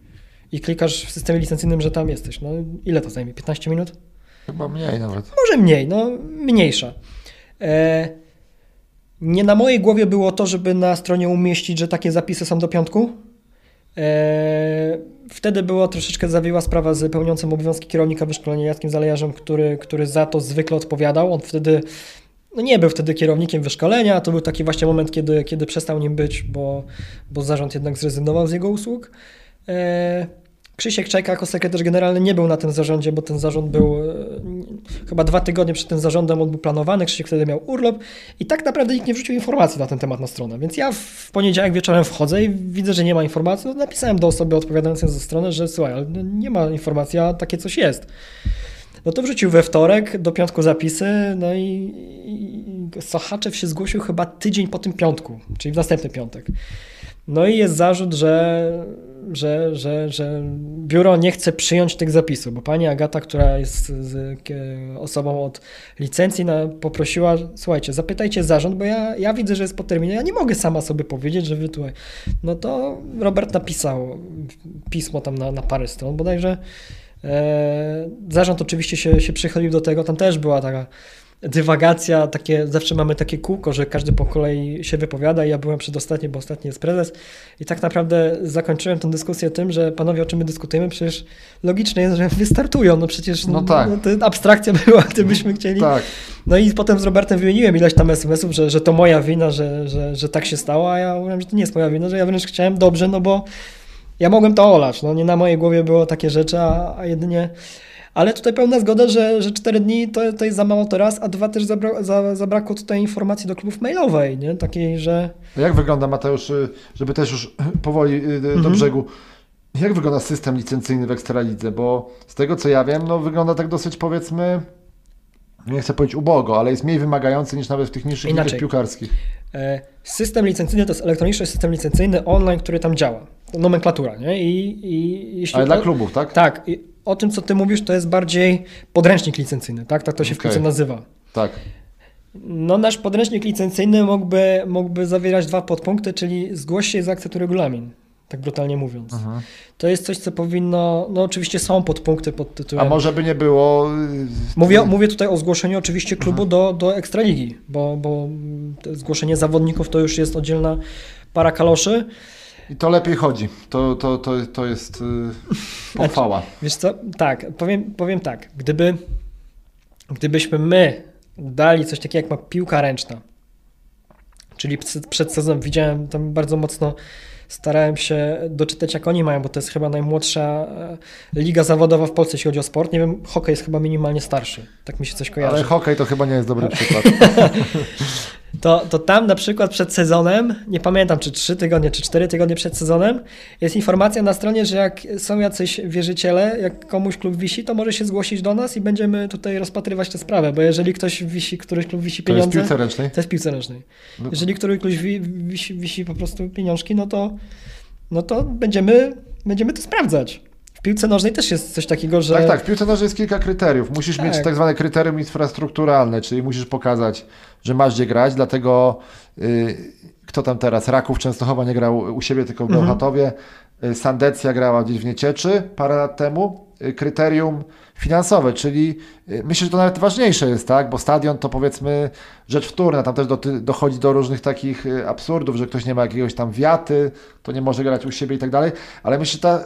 I klikasz w systemie licencyjnym, że tam jesteś. No, ile to zajmie? 15 minut? Chyba mniej nawet. Może mniej, no mniejsza. E, nie na mojej głowie było to, żeby na stronie umieścić, że takie zapisy są do piątku. E, wtedy była troszeczkę zawiła sprawa z pełniącym obowiązki kierownika wyszkolenia Jackiem Zalejarzem, który, który za to zwykle odpowiadał. On wtedy no nie był wtedy kierownikiem wyszkolenia, to był taki właśnie moment, kiedy, kiedy przestał nim być, bo, bo zarząd jednak zrezygnował z jego usług. E, Krzysiek Czajka jako sekretarz generalny nie był na tym zarządzie, bo ten zarząd był chyba dwa tygodnie przed tym zarządem, on był planowany, Krzysiek wtedy miał urlop i tak naprawdę nikt nie wrzucił informacji na ten temat na stronę. Więc ja w poniedziałek wieczorem wchodzę i widzę, że nie ma informacji, no napisałem do osoby odpowiadającej za stronę, że słuchaj, ale no nie ma informacji, a takie coś jest. No to wrzucił we wtorek, do piątku zapisy, no i, i Sochaczew się zgłosił chyba tydzień po tym piątku, czyli w następny piątek. No i jest zarzut, że, że, że, że biuro nie chce przyjąć tych zapisów, bo pani Agata, która jest osobą od licencji, na, poprosiła, słuchajcie, zapytajcie zarząd, bo ja, ja widzę, że jest po terminie, ja nie mogę sama sobie powiedzieć, że wy tutaj. No to Robert napisał pismo tam na, na parę stron, bodajże. E, zarząd oczywiście się, się przychylił do tego, tam też była taka dywagacja, takie, zawsze mamy takie kółko, że każdy po kolei się wypowiada i ja byłem przedostatni, bo ostatni jest prezes i tak naprawdę zakończyłem tę dyskusję tym, że panowie, o czym my dyskutujemy, przecież logiczne jest, że wystartują, no przecież no tak. no, to abstrakcja była, gdybyśmy chcieli. Tak. No i potem z Robertem wymieniłem ileś tam SMS-ów, że, że to moja wina, że, że, że tak się stało, a ja mówiłem, że to nie jest moja wina, że ja wręcz chciałem dobrze, no bo ja mogłem to olać, no nie na mojej głowie było takie rzeczy, a, a jedynie ale tutaj pełna zgoda, że, że 4 dni to, to jest za mało to raz, a dwa też zabra, za, zabrakło tutaj informacji do klubów mailowej, nie? takiej, że... Jak wygląda, Mateusz, y, żeby też już powoli y, do mhm. brzegu, jak wygląda system licencyjny w Ekstralidze? Bo z tego co ja wiem, no wygląda tak dosyć powiedzmy, nie chcę powiedzieć ubogo, ale jest mniej wymagający niż nawet w tych niższych ligach piłkarskich. E, system licencyjny to jest elektroniczny system licencyjny online, który tam działa. Nomenklatura, nie? I, i jeśli ale to, dla klubów, tak? Tak. I o tym, co ty mówisz, to jest bardziej podręcznik licencyjny, tak? Tak to się okay. w piłce nazywa. Tak. No nasz podręcznik licencyjny mógłby, mógłby zawierać dwa podpunkty, czyli zgłoś się i zaakceptuj regulamin tak brutalnie mówiąc. Mhm. To jest coś, co powinno, no oczywiście są podpunkty pod tytułem... A może by nie było... Y, mówię, mówię tutaj o zgłoszeniu oczywiście klubu do, do Ekstraligi, bo, bo zgłoszenie zawodników to już jest oddzielna para kaloszy. I to lepiej chodzi. To, to, to, to jest yy, pochwała. Znaczy, wiesz co, tak, powiem, powiem tak. Gdyby, gdybyśmy my dali coś takiego jak ma piłka ręczna, czyli przed sezonem widziałem tam bardzo mocno starałem się doczytać, jak oni mają, bo to jest chyba najmłodsza e, liga zawodowa w Polsce, jeśli chodzi o sport. Nie wiem, hokej jest chyba minimalnie starszy. Tak mi się coś kojarzy. Ale hokej to chyba nie jest dobry przykład. to, to tam na przykład przed sezonem, nie pamiętam czy 3 tygodnie, czy 4 tygodnie przed sezonem, jest informacja na stronie, że jak są jacyś wierzyciele, jak komuś klub wisi, to może się zgłosić do nas i będziemy tutaj rozpatrywać tę sprawę, bo jeżeli ktoś wisi, któryś klub wisi pieniądze... To jest piłce ręcznej? To jest piłce ręcznej. No. Jeżeli któryś klub wisi, wisi po prostu pieniążki, no to, no to będziemy, będziemy to sprawdzać. W piłce nożnej też jest coś takiego, że. Tak, tak. W piłce nożnej jest kilka kryteriów. Musisz tak. mieć tak zwane kryterium infrastrukturalne, czyli musisz pokazać, że masz gdzie grać, dlatego yy, kto tam teraz? Raków Częstochowa nie grał u siebie, tylko w mhm. Bełchatowie. Mhm. Sandecja grała gdzieś w Niecieczy parę lat temu. Y, kryterium finansowe, czyli y, myślę, że to nawet ważniejsze jest, tak? Bo stadion to powiedzmy rzecz wtórna, tam też do, dochodzi do różnych takich absurdów, że ktoś nie ma jakiegoś tam wiaty, to nie może grać u siebie i tak dalej, ale myślę, że ta,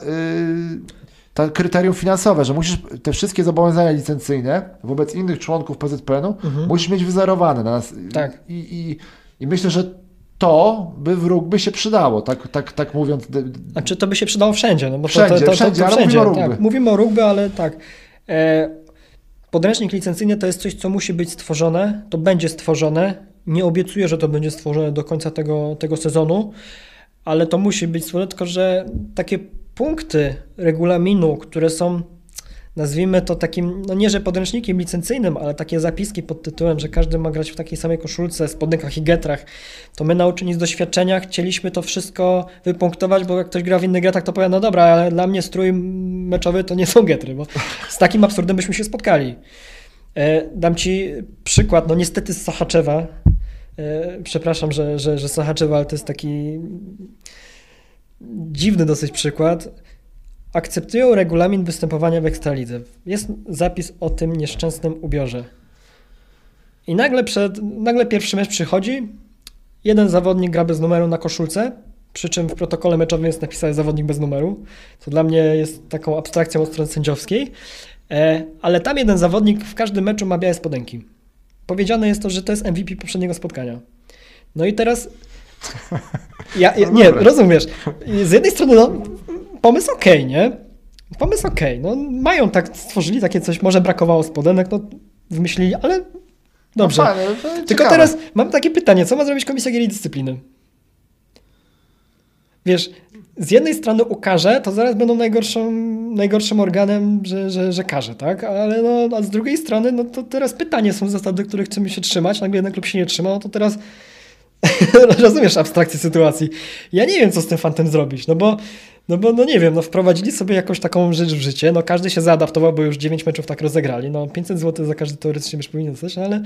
to kryterium finansowe, że musisz te wszystkie zobowiązania licencyjne wobec innych członków PZPN-u mhm. musisz mieć wyzerowane na nas. Tak. I, i, I myślę, że to by wróg by się przydało, tak, tak, tak mówiąc. A czy to by się przydało wszędzie? No bo wszędzie, to, to, to, wszędzie, ale wszędzie. mówimy o rugby. Tak, mówimy o rugby, ale tak. E, podręcznik licencyjny to jest coś, co musi być stworzone, to będzie stworzone. Nie obiecuję, że to będzie stworzone do końca tego, tego sezonu, ale to musi być stworzone, tylko że takie punkty regulaminu, które są nazwijmy to takim, no nie że podręcznikiem licencyjnym, ale takie zapiski pod tytułem, że każdy ma grać w takiej samej koszulce, spodnikach i getrach, to my nauczeni z doświadczenia chcieliśmy to wszystko wypunktować, bo jak ktoś gra w innych getach, to powie, no dobra, ale dla mnie strój meczowy to nie są getry, bo z takim absurdem byśmy się spotkali. E, dam Ci przykład, no niestety z Sachaczewa, e, przepraszam, że, że, że Sachaczewa, ale to jest taki dziwny dosyć przykład. Akceptują regulamin występowania w Ekstralidze. Jest zapis o tym nieszczęsnym ubiorze. I nagle, przed, nagle pierwszy mecz przychodzi, jeden zawodnik gra bez numeru na koszulce, przy czym w protokole meczowym jest napisany zawodnik bez numeru, co dla mnie jest taką abstrakcją od strony sędziowskiej, e, ale tam jeden zawodnik w każdym meczu ma białe spodenki. Powiedziane jest to, że to jest MVP poprzedniego spotkania. No i teraz ja, ja, nie, rozumiesz. Z jednej strony, no, pomysł okej, okay, nie? Pomysł okej, okay. no mają tak, stworzyli takie coś, może brakowało spodenek, no wymyślili, ale dobrze. No fajne, Tylko ciekawe. teraz mam takie pytanie, co ma zrobić Komisja Gier i Dyscypliny? Wiesz, z jednej strony ukaże, to zaraz będą najgorszą, najgorszym organem, że, że, że każe, tak? Ale no, a z drugiej strony, no to teraz pytanie są zasady, których chcemy się trzymać, nagle jeden klub się nie trzyma, no to teraz Rozumiesz abstrakcję sytuacji. Ja nie wiem, co z tym fantem zrobić, no bo No bo no nie wiem, no wprowadzili sobie jakąś taką rzecz w życie, no każdy się zaadaptował, bo już 9 meczów tak rozegrali, no 500 zł za każdy teoretycznie mecz powinien dostać, ale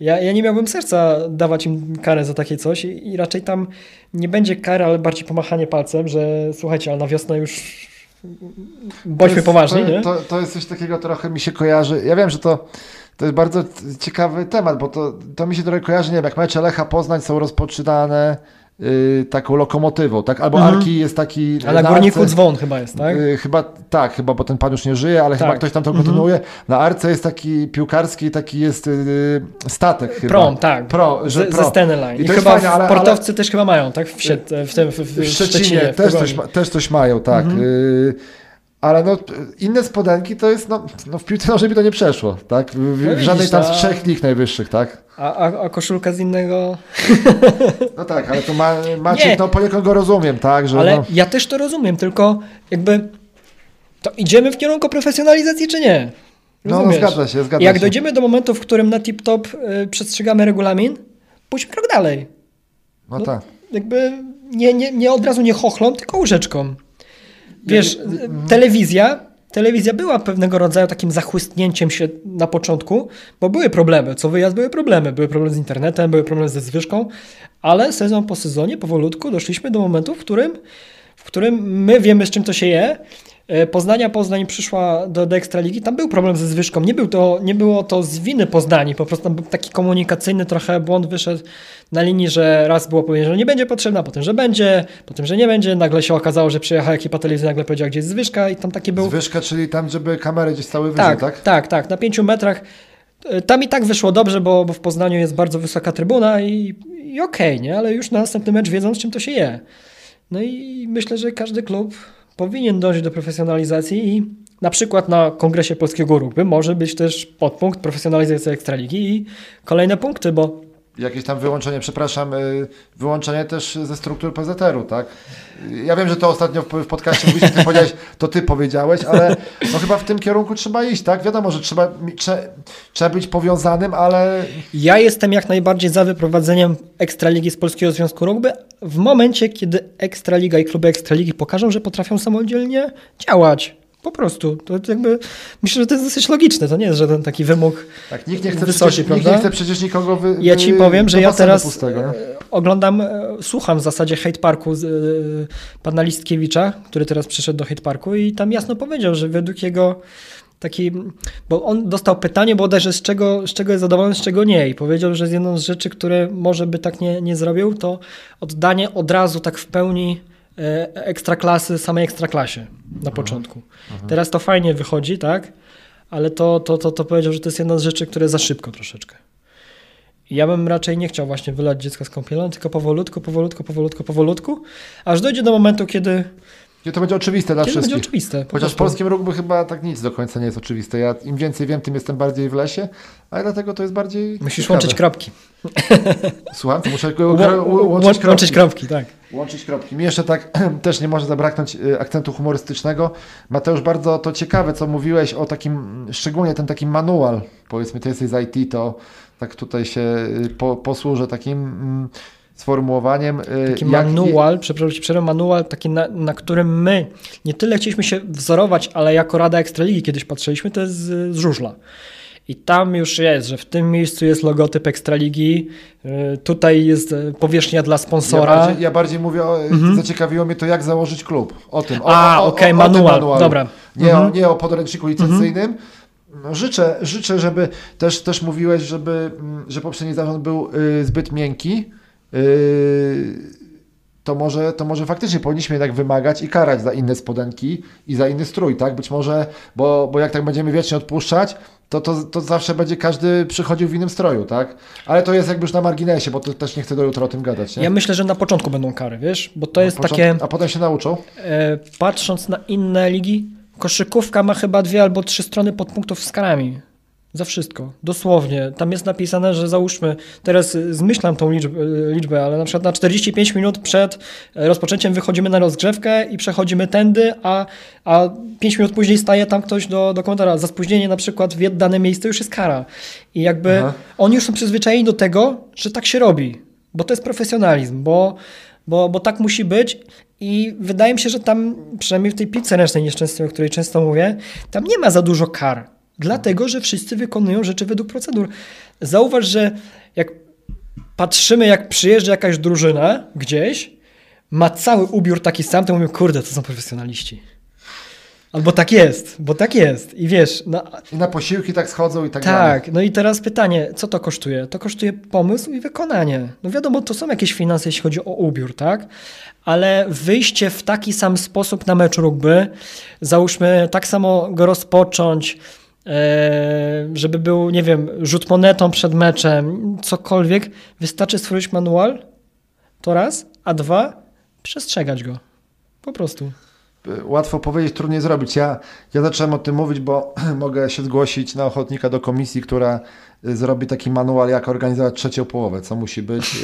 ja, ja nie miałbym serca dawać im karę za takie coś i, i raczej tam nie będzie kary, ale bardziej pomachanie palcem, że słuchajcie, ale na wiosnę już bądźmy jest- poważni, to, nie? To, to jest coś takiego, trochę mi się kojarzy. Ja wiem, że to, to jest bardzo ciekawy temat, bo to, to mi się trochę kojarzy, nie wiem, jak mecze Lecha Poznań są rozpoczynane y, taką lokomotywą, tak? Albo Mhm. Arki jest taki... A na na górniku Arce- dzwon chyba jest, tak? Y, Chyba tak, chyba, bo ten pan już nie żyje, ale Tak. chyba ktoś tam to Mhm. kontynuuje. Na Arce jest taki piłkarski, taki jest y, statek chyba. Prom, tak. Pro, że ze, pro. ze Steny Line. I I, chyba fajne, ale- sportowcy też chyba mają, tak? W, w, w, w, W Szczecinie, w też, coś, też coś mają, tak. Mhm. Ale no, inne spodenki to jest, no, no w piłce nożnej by to nie przeszło, tak? W, No żadnej tam z no. trzech lig najwyższych, tak? A, a, a koszulka z innego... No tak, ale to ma, Maciek, Nie. no poniekąd go rozumiem, tak? Że Ale no, ja też to rozumiem, tylko jakby to idziemy w kierunku profesjonalizacji czy nie? no, no Rozumiesz? zgadza się, zgadza Jak się. dojdziemy do momentu, w którym na tip-top y, przestrzegamy regulamin, pójdźmy krok dalej. No, no- tak. Jakby nie, nie, nie od razu nie chochlą, tylko łyżeczką. Wiesz, y, telewizja, telewizja była pewnego rodzaju takim zachłystnięciem się na początku, bo były problemy. Co wyjazd były problemy. Były problemy z internetem, były problemy ze zwyżką, ale sezon po sezonie, powolutku doszliśmy do momentu, w którym, w którym my wiemy, z czym to się je. E, Poznania Poznań przyszła do, do Ekstraligi, tam był problem ze zwyżką. Nie, był to, nie było to z winy Poznani, po prostu tam był taki komunikacyjny trochę błąd wyszedł na linii, że raz było powiedziane, że nie będzie potrzebna, potem, że będzie, potem, że nie będzie. Nagle się okazało, że przyjechała ekipa telewizyjna, nagle powiedziała, gdzie jest zwyżka i tam taki był... Zwyżka, czyli tam, żeby kamery gdzieś stały wyżej, Tak, tak? tak, tak, na pięciu metrach. E, Tam i tak wyszło dobrze, bo, bo w Poznaniu jest bardzo wysoka trybuna i, i okej, nie? Ale już na następny mecz wiedzą, z czym to się je. No i myślę, że każdy klub powinien dążyć do profesjonalizacji i na przykład na Kongresie Polskiego Rugby może być też podpunkt profesjonalizacja Ekstraligi i kolejne punkty, bo Jakieś tam wyłączenie, przepraszam, y, wyłączenie też ze struktur PZR-u, tak? Ja wiem, że to ostatnio w, podcaście mówiłeś, ty powiedziałeś, to ty powiedziałeś, ale no chyba w tym kierunku trzeba iść, tak? Wiadomo, że trzeba, trzeba być powiązanym, ale Ja jestem jak najbardziej za wyprowadzeniem Ekstraligi z Polskiego Związku Rugby w momencie, kiedy Ekstraliga i kluby Ekstraligi pokażą, że potrafią samodzielnie działać. Po prostu. To jakby, myślę, że to jest dosyć logiczne. To nie jest żaden taki wymóg. tak, nikt nie chce, Wysoki, przecież, nikt prawda? nie chce przecież nikogo wy, Ja ci powiem, że ja teraz Pustego, e, oglądam, e, słucham w zasadzie Hate Parku z, e, pana Listkiewicza, który teraz przyszedł do Hate Parku i tam jasno powiedział, że według jego taki, bo on dostał pytanie bodajże z czego, z czego jest zadowolony, z czego nie i powiedział, że z jedną z rzeczy, które może by tak nie, nie zrobił, to oddanie od razu tak w pełni ekstraklasy samej ekstraklasie na początku. Teraz to fajnie wychodzi, tak? Ale to, to, to, to powiedział, że to jest jedna z rzeczy, które za szybko troszeczkę. Ja bym raczej nie chciał właśnie wylać dziecka z kąpielą, tylko powolutku, powolutku, powolutku, powolutku, aż dojdzie do momentu, kiedy, Gdzie to będzie oczywiste dla kiedy będzie wszystkich. oczywiste. po Chociaż w polskim rugby chyba tak nic do końca nie jest oczywiste. Ja im więcej wiem, tym jestem bardziej w lesie, ale dlatego to jest bardziej Musisz ciekawe. łączyć kropki. Słucham, to muszę Łą- łączyć, łączyć kropki. łączyć kropki, tak. Łączyć kropki. Mi jeszcze tak też nie może zabraknąć y, akcentu humorystycznego. Mateusz, bardzo to ciekawe, co mówiłeś o takim, szczególnie ten taki manual, powiedzmy, ty jesteś z IT, to tak tutaj się y, po, posłużę takim mm, sformułowaniem. y, Taki jak- manual, przepraszam, przerwę, manual taki, na, na którym my nie tyle chcieliśmy się wzorować, ale jako Rada Ekstraligi kiedyś patrzyliśmy, to jest z, z żużla. I tam już jest, że w tym miejscu jest logotyp Ekstraligi, y, tutaj jest y, powierzchnia dla Ja sponsora. bardziej, ja bardziej mówię, o, zaciekawiło mnie to, jak założyć klub. O tym. O, Mhm. A, okej, o, manual, dobra. Nie, Mhm. o, nie o podręczniku licencyjnym. No, Życzę, życzę, żeby też, też mówiłeś, żeby, mm, że poprzedni zarząd był y, zbyt miękki. Y, to może, to może faktycznie powinniśmy jednak wymagać i karać za inne spodenki i za inny strój, tak? Być może, bo, bo jak tak będziemy wiecznie odpuszczać, to, to, to zawsze będzie każdy przychodził w innym stroju, tak? Ale to jest jakby już na marginesie, bo to też nie chcę do jutra o tym gadać, nie? Ja myślę, że na początku będą kary, wiesz, bo to jest Począt- takie, A potem się nauczą. e, patrząc na inne ligi, koszykówka ma chyba dwie albo trzy strony podpunktów z karami. Za wszystko, dosłownie. Tam jest napisane, że załóżmy, teraz zmyślam tą liczbę, liczbę, ale na przykład na 45 minut przed e, rozpoczęciem wychodzimy na rozgrzewkę i przechodzimy tędy, a, a 5 minut później staje tam ktoś do, do komentarza. Za spóźnienie na przykład w dane miejsce już jest kara. I jakby Aha. oni już są przyzwyczajeni do tego, że tak się robi, bo to jest profesjonalizm, bo bo, bo tak musi być i wydaje mi się, że tam, przynajmniej w tej piłce ręcznej nieszczęsnej, o której często mówię, tam nie ma za dużo kar, dlatego, że wszyscy wykonują rzeczy według procedur. Zauważ, że jak patrzymy, jak przyjeżdża jakaś drużyna gdzieś, ma cały ubiór taki sam, to mówię, kurde, to są profesjonaliści. Albo tak jest, bo tak jest. I wiesz, no, I na posiłki tak schodzą i tak, dalej. tak, no i teraz pytanie, co to kosztuje? To kosztuje pomysł i wykonanie. No wiadomo, to są jakieś finanse, jeśli chodzi o ubiór, tak? Ale wyjście w taki sam sposób na mecz rugby, załóżmy tak samo go rozpocząć, żeby był, nie wiem, rzut monetą przed meczem, cokolwiek, wystarczy stworzyć manual, to raz, a dwa, przestrzegać go. Po prostu. Łatwo powiedzieć, trudniej zrobić. Ja, ja zacząłem o tym mówić, bo mogę się zgłosić na ochotnika do komisji, która y, zrobi taki manual, jak organizować trzecią połowę, co musi być.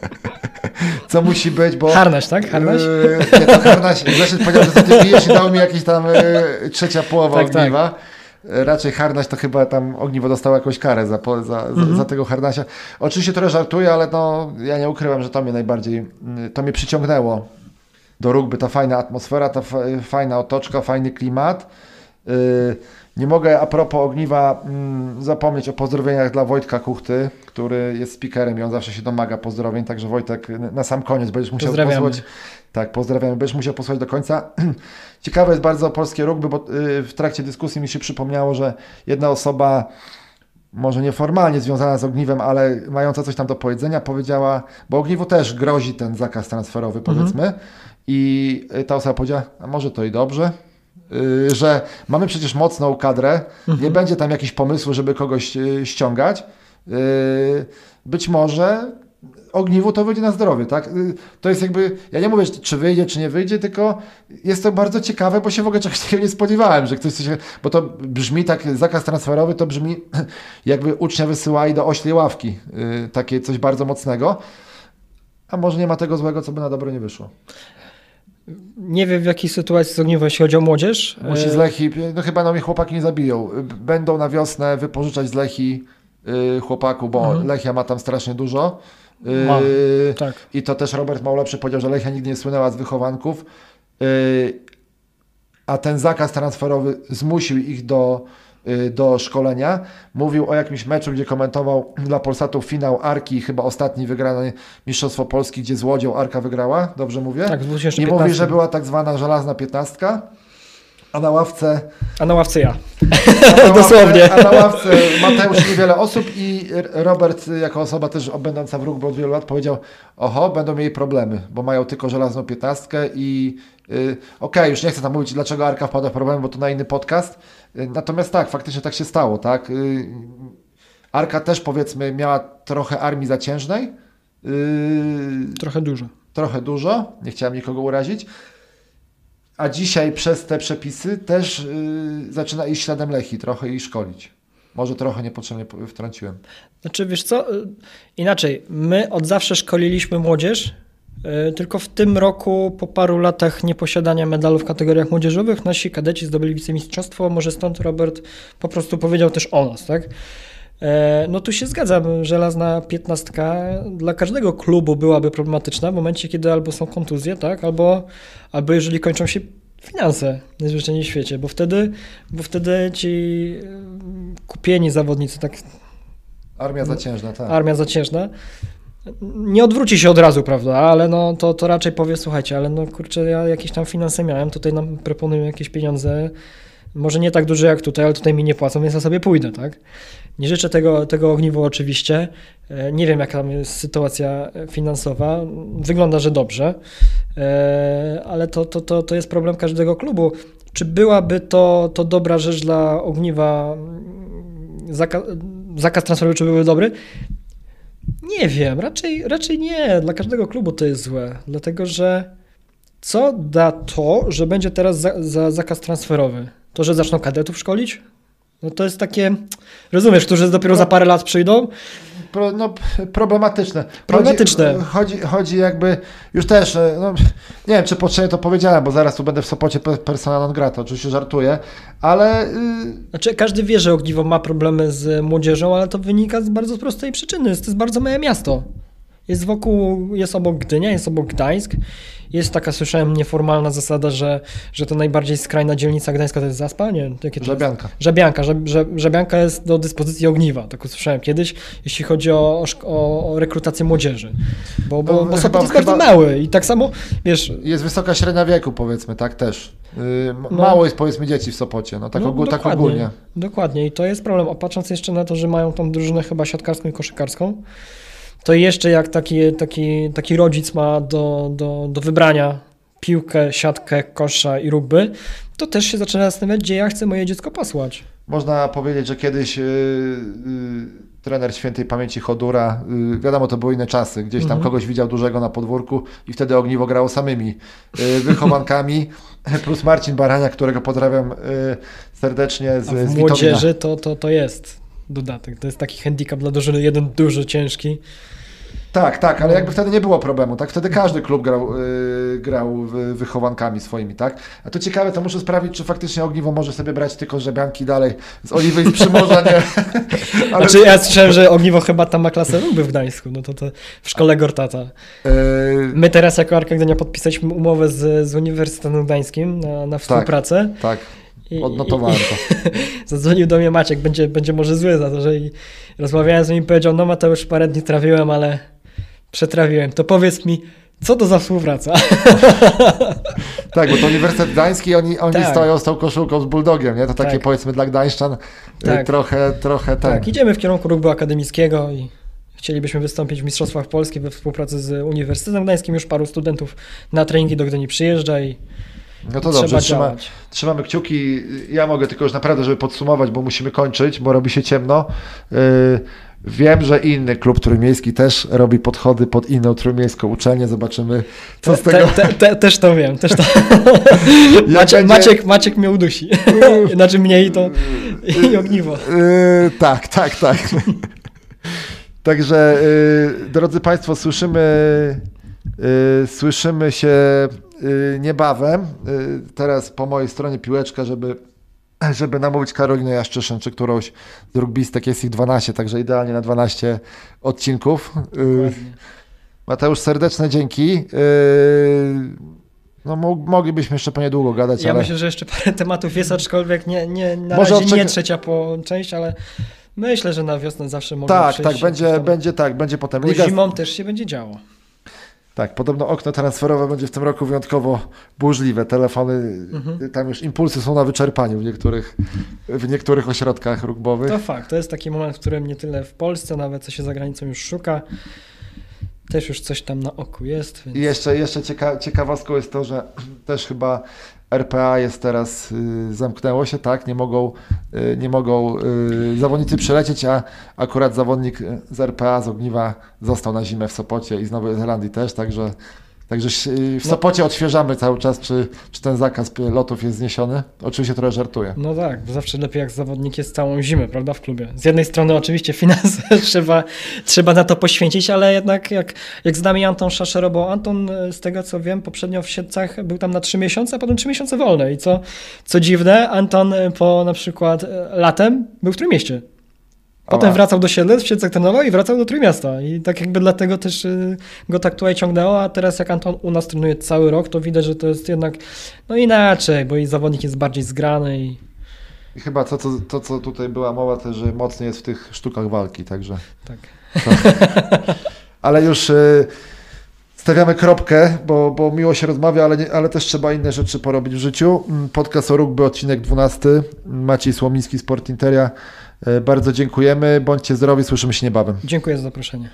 co musi być, bo... Harnaś, tak? Harnaś? Yy, nie, to harnaś. Zresztą powiedział, że ty pijesz i dał mi jakieś tam yy, trzecia połowa Tak, tak. ogniwa. Yy, Raczej harnaś to chyba tam ogniwo dostało jakąś karę za, po- za, Mhm. za, za tego harnasia. Oczywiście trochę żartuję, ale no, ja nie ukrywam, że to mnie najbardziej, yy, to mnie przyciągnęło do rugby, ta fajna atmosfera, ta fa- fajna otoczka, fajny klimat. Yy, Nie mogę a propos ogniwa mm, zapomnieć o pozdrowieniach dla Wojtka Kuchty, który jest speakerem i on zawsze się domaga pozdrowień, także Wojtek na sam koniec będziesz musiał posłuchać. Tak, pozdrawiam. Będziesz musiał posłuchać do końca. Ciekawe jest bardzo polskie rugby, bo yy, w trakcie dyskusji mi się przypomniało, że jedna osoba może nieformalnie związana z ogniwem, ale mająca coś tam do powiedzenia, powiedziała, bo ogniwu też grozi ten zakaz transferowy, powiedzmy. I y, ta osoba powiedziała, a może to i dobrze, y, że mamy przecież mocną kadrę, nie będzie tam jakichś pomysłów, żeby kogoś y, ściągać. Y, Być może ogniwu to wyjdzie na zdrowie, tak? Y, To jest jakby, ja nie mówię, czy wyjdzie, czy nie wyjdzie, tylko jest to bardzo ciekawe, bo się w ogóle czegoś takiego nie spodziewałem, że ktoś coś, bo to brzmi tak, zakaz transferowy to brzmi jakby ucznia wysyłali do oślej ławki, y, takie coś bardzo mocnego, a może nie ma tego złego, co by na dobre nie wyszło. Nie wiem w jakiej sytuacji z ogniwo, jeśli chodzi o młodzież. Musi z Lechi, no chyba no mnie chłopaki nie zabiją, Y, będą na wiosnę wypożyczać z Lechi y, chłopaku, bo Mhm. Lechia ma tam strasznie dużo. Y, Ma, Tak. I to też Robert Małlepszy powiedział, że Lechia nigdy nie słynęła z wychowanków, y, a ten zakaz transferowy zmusił ich do, y, do szkolenia. Mówił o jakimś meczu, gdzie komentował dla Polsatu finał Arki, chyba ostatni wygrany Mistrzostwo Polski, gdzie z Łodzią Arka wygrała, dobrze mówię? Tak, I 2015. mówi, że była tak zwana żelazna piętnastka, a na ławce A na ławce ja. a na Dosłownie. Ławce, a na ławce Mateusz niewiele osób i Robert jako osoba też będąca w rugby od wielu lat powiedział, oho, będą mieli problemy, bo mają tylko żelazną piętnastkę i y, okej, już nie chcę tam mówić, dlaczego Arka wpadła w problemy, bo to na inny podcast. Y, natomiast tak, faktycznie tak się stało, tak. Y, Arka też powiedzmy miała trochę armii zaciężnej, y, Trochę dużo. trochę dużo, nie chciałem nikogo urazić. A dzisiaj przez te przepisy też y, zaczyna iść śladem Lechi, trochę jej szkolić. Może trochę niepotrzebnie wtrąciłem. Znaczy, wiesz co, y, inaczej, my od zawsze szkoliliśmy młodzież, y, tylko w tym roku, po paru latach nieposiadania medalu w kategoriach młodzieżowych, nasi kadeci zdobyli wicemistrzostwo, może stąd Robert po prostu powiedział też o nas, tak? E, No tu się zgadzam, żelazna piętnastka dla każdego klubu byłaby problematyczna w momencie, kiedy albo są kontuzje, tak, albo, albo jeżeli kończą się finanse najzwyczajniej w świecie, bo wtedy, bo wtedy ci y, kupieni zawodnicy, tak Armia zaciężna, tak. armia zaciężna, nie odwróci się od razu, prawda, ale no to, to raczej powie, słuchajcie, ale no kurczę, ja jakieś tam finanse miałem, tutaj nam proponują jakieś pieniądze, może nie tak duże jak tutaj, ale tutaj mi nie płacą, więc ja sobie pójdę, tak? Nie życzę tego, tego ogniwu oczywiście, E, nie wiem jaka tam jest sytuacja finansowa, wygląda, że dobrze, E, ale to, to, to, to jest problem każdego klubu. Czy byłaby to, to dobra rzecz dla ogniwa, zaka, zakaz transferowy, czy byłby dobry? Nie wiem, raczej, raczej nie. Dla każdego klubu to jest złe, dlatego że co da to, że będzie teraz za, za zakaz transferowy? To, że zaczną kadetów szkolić? No to jest takie, rozumiesz, którzy dopiero za parę lat przyjdą? Pro, no, problematyczne. Problematyczne. Chodzi, chodzi, chodzi jakby, już też, e, no, nie wiem czy potrzebnie to powiedziałem, bo zaraz tu będę w Sopocie pe- persona non grata, oczywiście żartuję, ale y, Znaczy, każdy wie, że Ogniwo ma problemy z młodzieżą, ale to wynika z bardzo prostej przyczyny. To jest bardzo małe miasto. Jest wokół, jest obok Gdynia, jest obok Gdańsk. Jest taka, słyszałem, nieformalna zasada, że, że to najbardziej skrajna dzielnica Gdańska to jest Zaspa? Nie, jakie to Żabianka. Jest? Żabianka. Żabianka jest do dyspozycji ogniwa, tak usłyszałem kiedyś, jeśli chodzi o, o, o rekrutację młodzieży. Bo, bo, No, bo chyba- jest chyba- bardzo mały i tak samo, wiesz, Jest wysoka średnia wieku, powiedzmy, tak też. M- No. Mało jest, powiedzmy, dzieci w Sopocie, no tak, No, ogól, tak ogólnie. Dokładnie i to jest problem. A patrząc jeszcze na to, że mają tą drużynę chyba siatkarską i koszykarską, to jeszcze jak taki, taki, taki rodzic ma do, do, do wybrania piłkę, siatkę, kosza i rugby, to też się zaczyna zastanawiać, gdzie ja chcę moje dziecko posłać. Można powiedzieć, że kiedyś yy, yy, trener świętej pamięci Chodura, yy, wiadomo, to były inne czasy, gdzieś tam Mhm. kogoś widział dużego na podwórku i wtedy ogniwo grało samymi yy, wychowankami, plus Marcin Barania, którego pozdrawiam yy, serdecznie A z, w z Witomina. młodzieży to, to, to jest dodatek. To jest taki handicap dla drużyny, jeden duży, ciężki. Tak, tak, ale jakby wtedy nie było problemu, tak? Wtedy każdy klub grał, yy, grał wy- wychowankami swoimi, tak? A to ciekawe, to muszę sprawdzić, czy faktycznie ogniwo może sobie brać tylko żebianki dalej z Oliwy i z Przymorza, nie? Ale, Znaczy ja słyszałem, że Ogniwo chyba tam ma klasę rugby w Gdańsku, no to, to w szkole Gortata. yy, My teraz jako Arka Gdynia podpisaliśmy umowę z, z Uniwersytetem Gdańskim na, na współpracę. tak, I, odnotowałem to. zadzwonił do mnie Maciek, będzie, będzie może zły za to, że i rozmawiałem z nim i powiedział, no Mateusz, parę dni trawiłem, ale przetrawiłem. To powiedz mi, co to za współpraca? Tak, bo to Uniwersytet Gdański, oni, oni Tak. stoją z tą koszulką z Bulldogiem, nie? To takie Tak. powiedzmy dla Gdańszczan yy, Tak. trochę, trochę ten. Tak, idziemy w kierunku rugby akademickiego i chcielibyśmy wystąpić w Mistrzostwach Polski we współpracy z Uniwersytetem Gdańskim. Już paru studentów na treningi do Gdyni przyjeżdża i No to trzeba dobrze, trzyma, trzymamy kciuki. Ja mogę tylko już naprawdę, żeby podsumować, bo musimy kończyć, bo robi się ciemno. Yy, Wiem, że inny klub trójmiejski też robi podchody pod inną trójmiejską uczelnię. Zobaczymy, co z Te- tego. Te, te, też to wiem, też to. Maciek, Maciek, Maciek mnie udusi. znaczy mniej to i ogniwo. Yy, tak, tak, tak. Także, yy, drodzy Państwo, słyszymy, słyszymy się niebawem. Yy, teraz po mojej stronie piłeczka, żeby, żeby namówić Karolinę Jaszczyszyn, czy którąś z rugbistek. Jest ich 12, także idealnie na 12 odcinków. Yy, Mateusz, serdeczne dzięki. No, mo- moglibyśmy jeszcze po niedługo gadać, Ja ale... myślę, że jeszcze parę tematów jest, aczkolwiek nie, nie, na Może razie nie odczeka- trzecia po część, ale myślę, że na wiosnę zawsze może Tak, tak, będzie, będzie tak, będzie potem. Liga, zimą też się będzie działo. Tak, podobno okno transferowe będzie w tym roku wyjątkowo burzliwe. Telefony, Mhm. tam już impulsy są na wyczerpaniu w niektórych, w niektórych ośrodkach rugbowych. To fakt, to jest taki moment, w którym nie tyle w Polsce, nawet co się za granicą już szuka, też już coś tam na oku jest. Więc... I jeszcze, jeszcze cieka, ciekawostką jest to, że też chyba RPA jest teraz, y, zamknęło się, tak, nie mogą, y, nie mogą y, zawodnicy przylecieć, a akurat zawodnik z RPA, z Ogniwa został na zimę w Sopocie i z Nowej Zelandii też, także, także y, w No. Sopocie odświeżamy cały czas, czy, czy ten zakaz lotów jest zniesiony. Oczywiście trochę żartuję. No tak, bo zawsze lepiej jak zawodnik jest całą zimę, prawda, w klubie. Z jednej strony oczywiście finanse trzeba, trzeba na to poświęcić, ale jednak jak, jak z nami Anton Szaszer, bo Anton e, z tego co wiem poprzednio w Siedcach był tam na trzy miesiące, a potem trzy miesiące wolne i co, co dziwne, Anton e, po na przykład latem był w Trójmieście. Potem wracał do Siedlec, w Siedlcach trenował i wracał do Trójmiasta. I tak jakby dlatego też y, go tak tutaj ciągnęło, a teraz jak Anton u nas trenuje cały rok, to widać, że to jest jednak no inaczej, bo i zawodnik jest bardziej zgrany i I chyba to, co, to, co tutaj była mowa, też, że mocniej jest w tych sztukach walki, także. tak. Ale już y, stawiamy kropkę, bo, bo miło się rozmawia, ale, nie, ale też trzeba inne rzeczy porobić w życiu. Mm, Podcast o rugby, odcinek 12. Maciej Słomiński, Sport Interia. Y, Bardzo dziękujemy. Bądźcie zdrowi, słyszymy się niebawem. Dziękuję za zaproszenie.